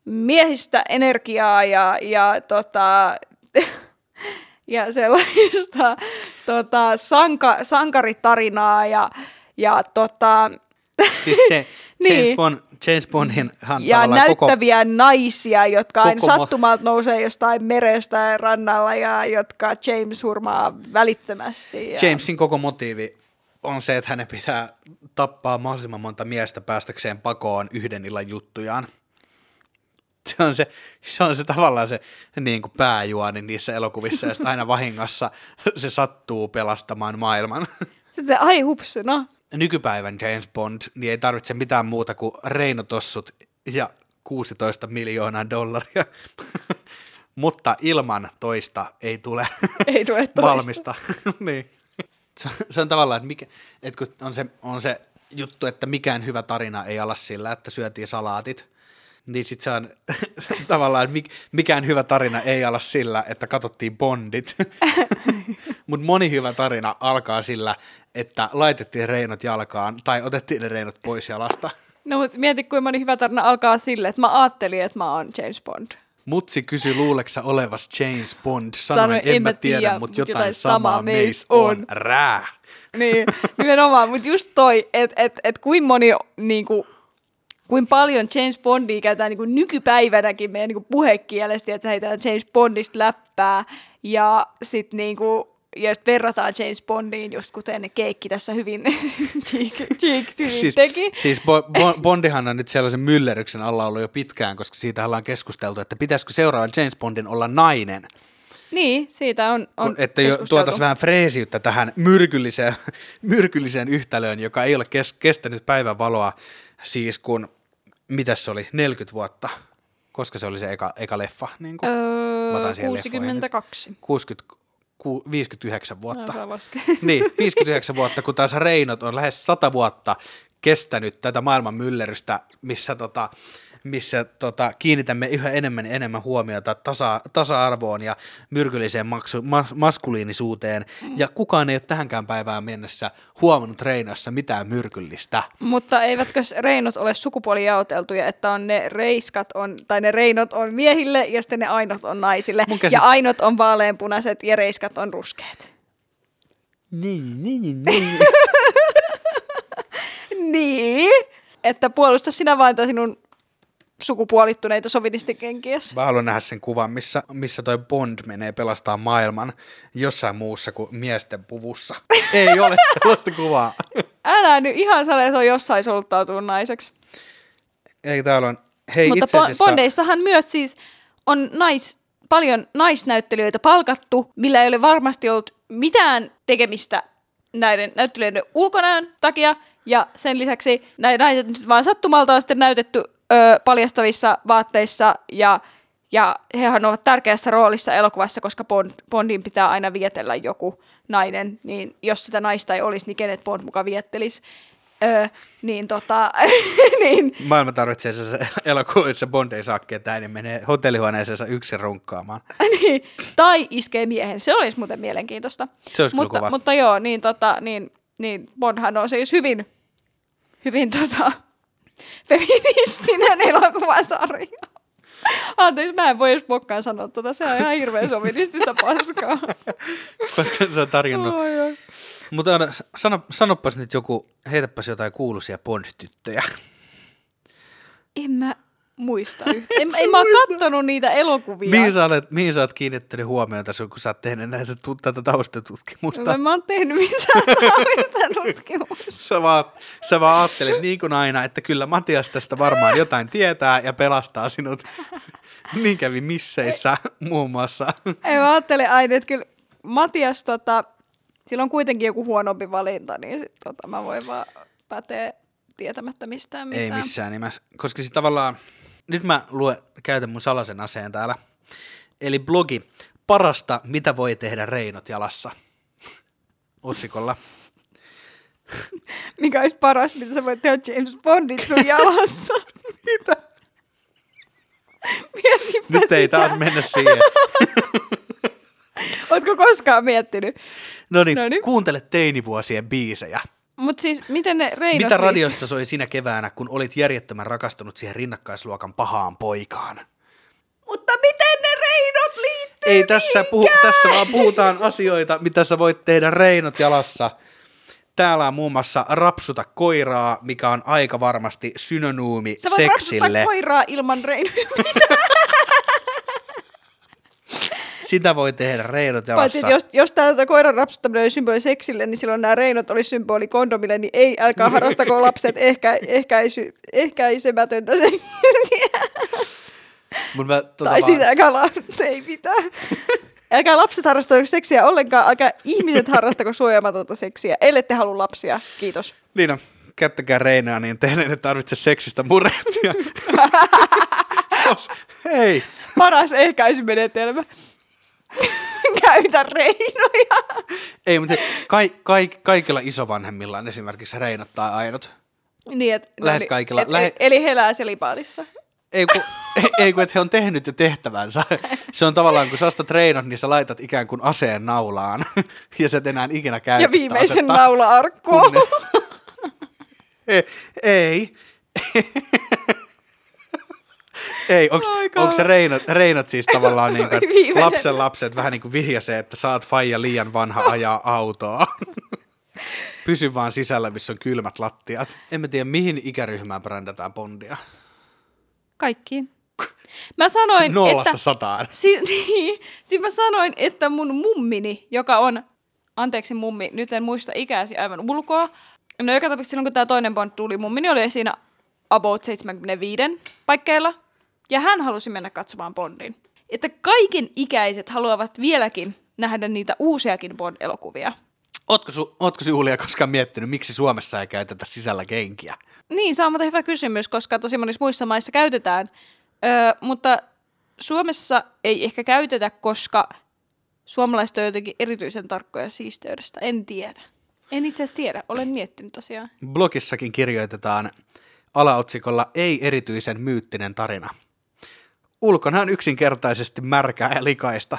miehistä energiaa ja, ja, tota, *laughs* ja sellaista tota, sanka, sankaritarinaa ja, ja, tota, Siis se *laughs* Niin. James, Bond, James Bondin ja tavallaan koko, näyttäviä naisia, jotka aina sattumalta nousee jostain merestä ja rannalla ja jotka James hurmaa välittömästi. Ja... Jamesin koko motiivi on se, että hänen pitää tappaa mahdollisimman monta miestä päästäkseen pakoon yhden illan juttujaan. Se on se, se, on se tavallaan se niin kuin pääjuoni niissä elokuvissa, ja sitten aina *laughs* vahingossa se sattuu pelastamaan maailman. Sitten se, ai hups, no. Nykypäivän James Bond niin ei tarvitse mitään muuta kuin reinotossut ja 16 miljoonaa dollaria. *laughs* Mutta ilman toista ei tule *laughs* Ei tule toista. valmista. niin. se, se on tavallaan, että, mikä, että kun on se, on se juttu, että mikään hyvä tarina ei ala sillä, että syötiin salaatit, niin sitten se on *laughs* tavallaan, mik- mikään hyvä tarina ei ala sillä, että katsottiin Bondit. *laughs* Mutta moni hyvä tarina alkaa sillä, että laitettiin reinot jalkaan tai otettiin ne reinot pois jalasta. No mutta mieti, kuinka moni hyvä tarina alkaa sille, että mä ajattelin, että mä oon James Bond. Mutsi kysyi luuleksa olevas James Bond. Sanoin, en mä tiedä, mutta jotain, samaa meis on. Rää. Niin, nimenomaan, mutta just toi, että et, et kuin moni niinku, kuin paljon James Bondia käytetään niin kuin nykypäivänäkin meidän niin kuin puhekielestä, että sä heitään James Bondista läppää ja sitten niin kuin, ja sit verrataan James Bondiin, just kuten Keikki tässä hyvin, *laughs* Cheek, Cheek hyvin Siis, teki. siis Bo- Bo- Bondihan on nyt sellaisen myllerryksen alla ollut jo pitkään, koska siitä ollaan keskusteltu, että pitäisikö seuraavan James Bondin olla nainen. Niin, siitä on, on Kun, että jo tuotaisiin vähän freesiyttä tähän myrkylliseen, *laughs* myrkylliseen yhtälöön, joka ei ole kes, kestänyt päivän valoa, siis kun, mitäs se oli, 40 vuotta, koska se oli se eka, eka leffa, niin kuin, Öö, Mä otan siihen leffoihin 62. 60, ku, 59 No, vuotta. *laughs* Niin, 59 vuotta, kun taas Reinot on lähes 100 vuotta kestänyt tätä maailman myllerrystä, missä, tota, missä tota, kiinnitämme yhä enemmän ja enemmän huomiota tasa, tasa-arvoon ja myrkylliseen maksu, mas, maskuliinisuuteen, ja kukaan ei ole tähänkään päivään mennessä huomannut Reinassa mitään myrkyllistä. Mutta eivätkö reinot ole sukupuolijaoteltuja, että on ne reiskat on, tai ne reinot on miehille ja sitten ne ainot on naisille. Käsit- Ja ainot on vaaleanpunaiset ja reiskat on ruskeat. Niin, niin, niin. *laughs* Niin, että puolusta sinä vain sinun sukupuolittuneita sovinistikenkiäsi. Mä haluan nähdä sen kuvan, missä, missä toi Bond menee pelastaa maailman jossain muussa kuin miesten puvussa. *laughs* Ei ole sellaista kuvaa. Älä nyt ihan sale, se on jossain soluttautunut naiseksi. Ei, täällä on, hei Mutta itse asiassa, Bondeissahan myös siis on nais, paljon naisnäyttelijöitä palkattu, millä ei ole varmasti ollut mitään tekemistä näiden näyttelijöiden ulkonäön takia, ja sen lisäksi näitä naiset nyt vaan sattumalta on sitten näytetty ö, paljastavissa vaatteissa, ja, ja hehän ovat tärkeässä roolissa elokuvassa, koska Bond, Bondin pitää aina vietellä joku nainen, niin jos sitä naista ei olisi, niin kenet Bond muka viettelisi. Öö, niin tota, *laughs* niin maailma tarvitsee se elokuva, että se Bond ei saa ketään, niin menee hotellihuoneeseensa yksin runkkaamaan. *laughs* niin, tai iskee miehen. Se olisi muuten mielenkiintoista. Se olisi mutta, kova. mutta joo, niin, tota, niin, niin Bondhan on siis hyvin, hyvin tota, feministinen elokuvasarja. Anteeksi, mä en voi edes pokkaan sanoa tota. Se on ihan hirveän sovinistista paskaa. Koska se on tarjonnut. Oi. Mutta sano, sanopas nyt joku, heitäpäs jotain kuuluisia Bond-tyttöjä. En mä muista *laughs* yhtään. En, en mä oo kattonut niitä elokuvia. Mihin sä, olet, mihin sä oot kiinnittänyt huomiota, sun, kun sä oot tehnyt näitä, tätä taustatutkimusta? En mä oon tehnyt mitään *laughs* tarvista tutkimusta. Sä vaan, sä vaan ajattelet niin kuin aina, että kyllä Matias tästä varmaan jotain tietää ja pelastaa sinut. *laughs* Niin kävi misseissä muun muassa. Ei mä ajattelen aina, että kyllä Matias, tota, sillä on kuitenkin joku huonompi valinta, niin sit, tota, mä voin vaan päteä tietämättä mistään mitään. Ei missään nimessä, koska siis tavallaan, nyt mä luen, käytän mun salaisen aseen täällä. Eli blogi, parasta mitä voi tehdä reinot jalassa. Otsikolla. *laughs* Mikä olisi paras, mitä sä voit tehdä James Bondit sun *laughs* jalassa. Mitä? *laughs* Mietipä Nyt ei sitä. taas mennä siihen. Ootko koskaan miettinyt? No niin, Noniin. kuuntele teinivuosien biisejä. Mutta siis, miten ne reinot Mitä radiossa soi sinä keväänä, kun olit järjettömän rakastunut siihen rinnakkaisluokan pahaan poikaan? Mutta miten ne reinot liittyy Ei tässä, puhu, tässä vaan puhutaan asioita, mitä sä voit tehdä reinot jalassa. Täällä on muun muassa rapsuta koiraa, mikä on aika varmasti synonyymi Sä voit seksille. rapsuttaa koiraa ilman reinoja. *laughs* Sitä voi tehdä reinot Paitsi, jos, jos tämä koiran rapsuttaminen oli symboli seksille, niin silloin nämä reinot oli symboli kondomille, niin ei, älkää harrastako lapset ehkä, ehkäisy, ehkäisemätöntä seksiä. Mut mä, tota tai vaan- siis älkää lapset, ei mitään. Älkää lapset harrastako seksiä ollenkaan, älkää ihmiset harrastako suojaamatonta seksiä, ellei te halua lapsia. Kiitos. On, käyttäkää reinaa, niin teidän ei tarvitse seksistä murehtia. *laughs* Hei, Paras ehkäisymenetelmä. *laughs* Käytä reinoja. ei, mutta kai, kai, kaikilla isovanhemmilla on esimerkiksi reinat tai ainut. Niin, et, Lähes niin, kaikilla. Et, Lähe- Eli he elää selipaatissa. Ei kun, *laughs* ei, kun, että he on tehnyt jo tehtävänsä. Se on tavallaan, kun sä ostat reinot, niin sä laitat ikään kuin aseen naulaan. *laughs* Ja sä et enää ikinä käytä Ja viimeisen naula-arkkuun. Ei. Ei, ei onks, onko se reinot, reinot siis tavallaan niin kuin, lapsen lapset vähän niin kuin vihjasee, että saat faija liian vanha ajaa autoa. *laughs* Pysy vaan sisällä, missä on kylmät lattiat. En mä tiedä, mihin ikäryhmään brändätään Bondia. Kaikkiin. Mä sanoin, Nollasta että... sataan. *laughs* Si- niin, siis mä sanoin, että mun mummini, joka on, anteeksi mummi, nyt en muista ikäsi aivan ulkoa. No joka tapauksessa silloin, kun tämä toinen Bond tuli, mummini oli siinä about 75 paikkeilla. Ja hän halusi mennä katsomaan Bondin. Että kaiken ikäiset haluavat vieläkin nähdä niitä uusiakin Bond-elokuvia. Ootko, su, ootko Julia koskaan miettinyt, miksi Suomessa ei käytetä sisällä kenkiä? Niin, se on muuten hyvä kysymys, koska tosi monissa muissa maissa käytetään. Öö, mutta Suomessa ei ehkä käytetä, koska suomalaiset on jotenkin erityisen tarkkoja siisteydestä. En tiedä. En itse asiassa tiedä. Olen miettinyt asiaa. Blogissakin kirjoitetaan alaotsikolla Ei erityisen myyttinen tarina. Ulkona on yksinkertaisesti märkää ja likaista.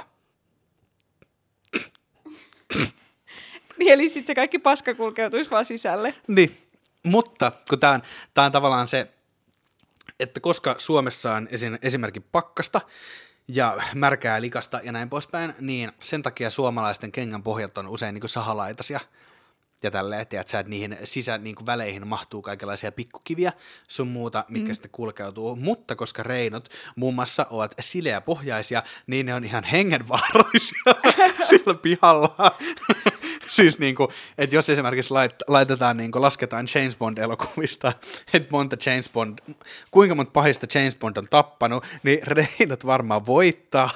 Niin, eli sitten se kaikki paska kulkeutuisi vaan sisälle. Niin, mutta kun tämä on, tää on tavallaan se, että koska Suomessa on esim, esimerkiksi pakkasta ja märkää ja likasta ja näin poispäin, niin sen takia suomalaisten kengän pohjat on usein niin sahalaitaisia ja tälleen, että sä, että niihin sisä niin kuin väleihin mahtuu kaikenlaisia pikkukiviä sun muuta, mitkä mm. sitten kulkeutuu, mutta koska reinot muun muassa ovat sileäpohjaisia, niin ne on ihan hengenvaarallisia *laughs* sillä pihalla. *laughs* siis niin kuin, että jos esimerkiksi lait, laitetaan, niin kuin, lasketaan James Bond-elokuvista, *laughs* että monta James Bond, kuinka monta pahista James Bond on tappanut, niin Reinot varmaan voittaa.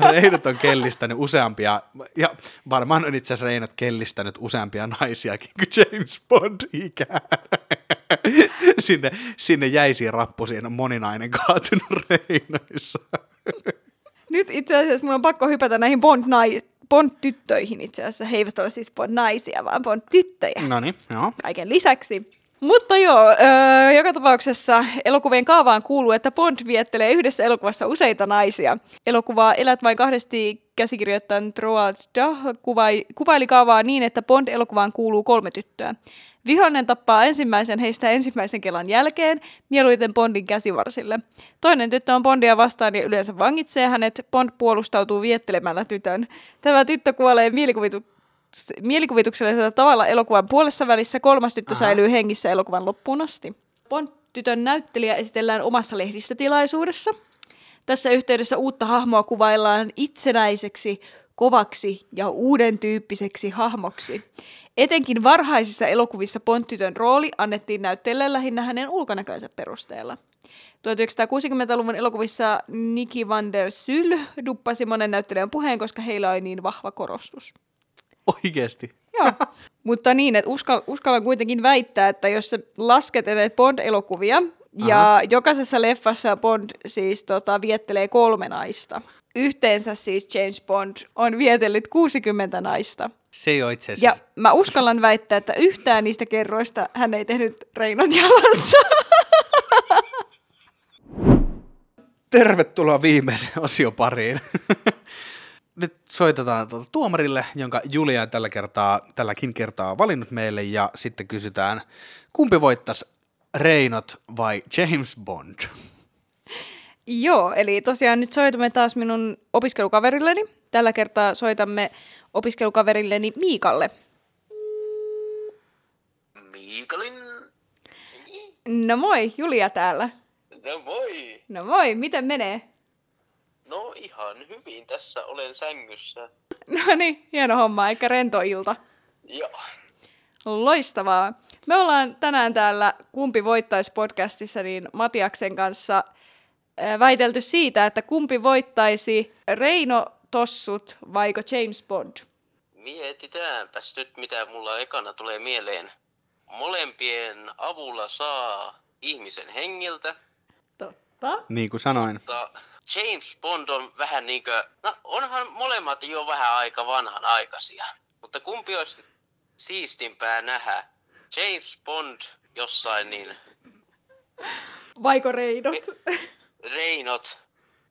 *laughs* Reinot on kellistänyt useampia, ja varmaan on itse asiassa Reinot kellistänyt useampia naisiakin kuin James Bond ikään. sinne, sinne jäisiin rappusiin moninainen kaatunut Reinoissa. Nyt itse asiassa mun on pakko hypätä näihin Bond-nai- Bond-tyttöihin itse asiassa. He eivät ole siis Bond-naisia, vaan Bond-tyttöjä. No niin, joo. kaiken lisäksi. Mutta joo, öö, joka tapauksessa elokuvien kaavaan kuuluu, että Bond viettelee yhdessä elokuvassa useita naisia. Elokuvaa Elät vain kahdesti käsikirjoittajan Roald Dahl kuvai, kuvaili kaavaa niin, että Bond-elokuvaan kuuluu kolme tyttöä. Vihollinen tappaa ensimmäisen heistä ensimmäisen kelan jälkeen, mieluiten Bondin käsivarsille. Toinen tyttö on Bondia vastaan ja yleensä vangitsee hänet. Bond puolustautuu viettelemällä tytön. Tämä tyttö kuolee mielikuvitu- mielikuvituksellisella tavalla elokuvan puolessa välissä. Kolmas tyttö Aha. säilyy hengissä elokuvan loppuun asti. Bond-tytön näyttelijä esitellään omassa lehdistötilaisuudessa. Tässä yhteydessä uutta hahmoa kuvaillaan itsenäiseksi, kovaksi ja uuden tyyppiseksi hahmoksi. Etenkin varhaisissa elokuvissa Bond-tytön rooli annettiin näyttelijälle lähinnä hänen ulkonäkönsä perusteella. 1960-luvun elokuvissa Nikki van der Syl duppasi monen näyttelijän puheen, koska heillä oli niin vahva korostus. Oikeesti. Joo. *laughs* Mutta niin, että uskal, uskallan kuitenkin väittää, että jos sä lasketelet Bond-elokuvia, ja Aha. jokaisessa leffassa Bond siis tota, viettelee kolme naista. Yhteensä siis James Bond on vietellyt 60 naista. Se ei ole itse Ja asiassa. mä uskallan väittää, että yhtään niistä kerroista hän ei tehnyt Reinon jalassa. Tervetuloa viimeiseen osiopariin. Nyt soitetaan tuolta tuomarille, jonka Julia tällä kertaa, tälläkin kertaa on valinnut meille, ja sitten kysytään, kumpi voittaisi Reinot vai James Bond? Joo, eli tosiaan nyt soitamme taas minun opiskelukaverilleni. Tällä kertaa soitamme opiskelukaverilleni Miikalle. Miikalin. No moi, Julia täällä. No moi. No moi, miten menee? No ihan hyvin, tässä olen sängyssä. *laughs* No niin, hieno homma, eikä rento ilta. Joo. Loistavaa. Me ollaan tänään täällä Kumpi voittaisi podcastissa niin Matiaksen kanssa väitelty siitä, että kumpi voittaisi Reino Tossut vaiko James Bond. Mietitäänpäs nyt, mitä mulla ekana tulee mieleen. Molempien avulla saa ihmisen hengiltä, Totta. Niin kuin sanoin. mutta James Bond on vähän niinkö... No onhan molemmat jo vähän aika vanhanaikaisia. Mutta kumpi olisi siistimpää nähdä? James Bond jossain niin Vaiko Reinot? Reinot.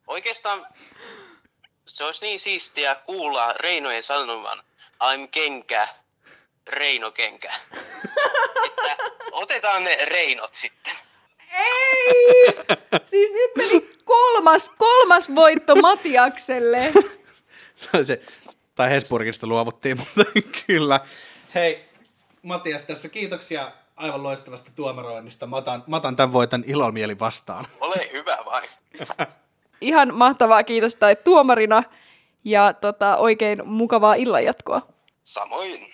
Oikeastaan se olisi niin siistiä kuulla Reinojen sanovan I'm kenkä, Reino kenkä. *laughs* Että otetaan ne Reinot sitten. Ei! Siis nyt meni kolmas, kolmas voitto Matiakselle. *laughs* se, tai Hesburgista luovuttiin, mutta *laughs* kyllä. Hei, Matias tässä kiitoksia aivan loistavasta tuomaroinnista. Mä otan, mä otan tämän voiton ilomieli vastaan. Ole hyvä vai? *laughs* Ihan mahtavaa, kiitos tai tuomarina ja tota, oikein mukavaa illanjatkoa. Samoin.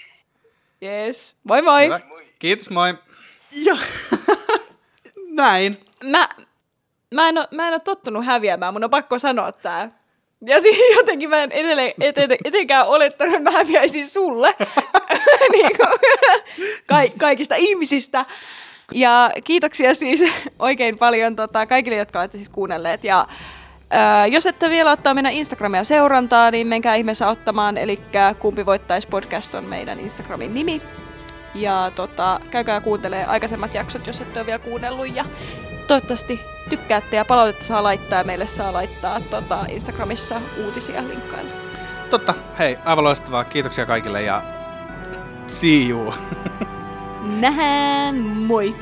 Yes, moi moi! Hyvä. Kiitos, moi. Ja *laughs* näin. Mä, mä, en oo, mä en ole tottunut häviämään, mun on pakko sanoa tää. Ja siis *laughs* jotenkin mä en edelleen, et, et, etenkään olettanut, että mä häviäisin sulle niin kuin, ka, kaikista ihmisistä. Ja kiitoksia siis *laughs* oikein paljon tota, kaikille, jotka olette siis kuunnelleet. Ja ää, jos ette vielä ottaa meidän Instagramia seurantaa, niin menkää ihmeessä ottamaan. Eli kumpi voittaisi podcast on meidän Instagramin nimi. Ja tota, käykää kuuntelee aikaisemmat jaksot, jos ette ole vielä kuunnellut. Ja toivottavasti tykkäätte ja palautetta saa laittaa ja meille saa laittaa tota, Instagramissa uutisia linkkailla. Totta, hei, aivan loistavaa. Kiitoksia kaikille ja see you. *laughs* Nähdään, moi!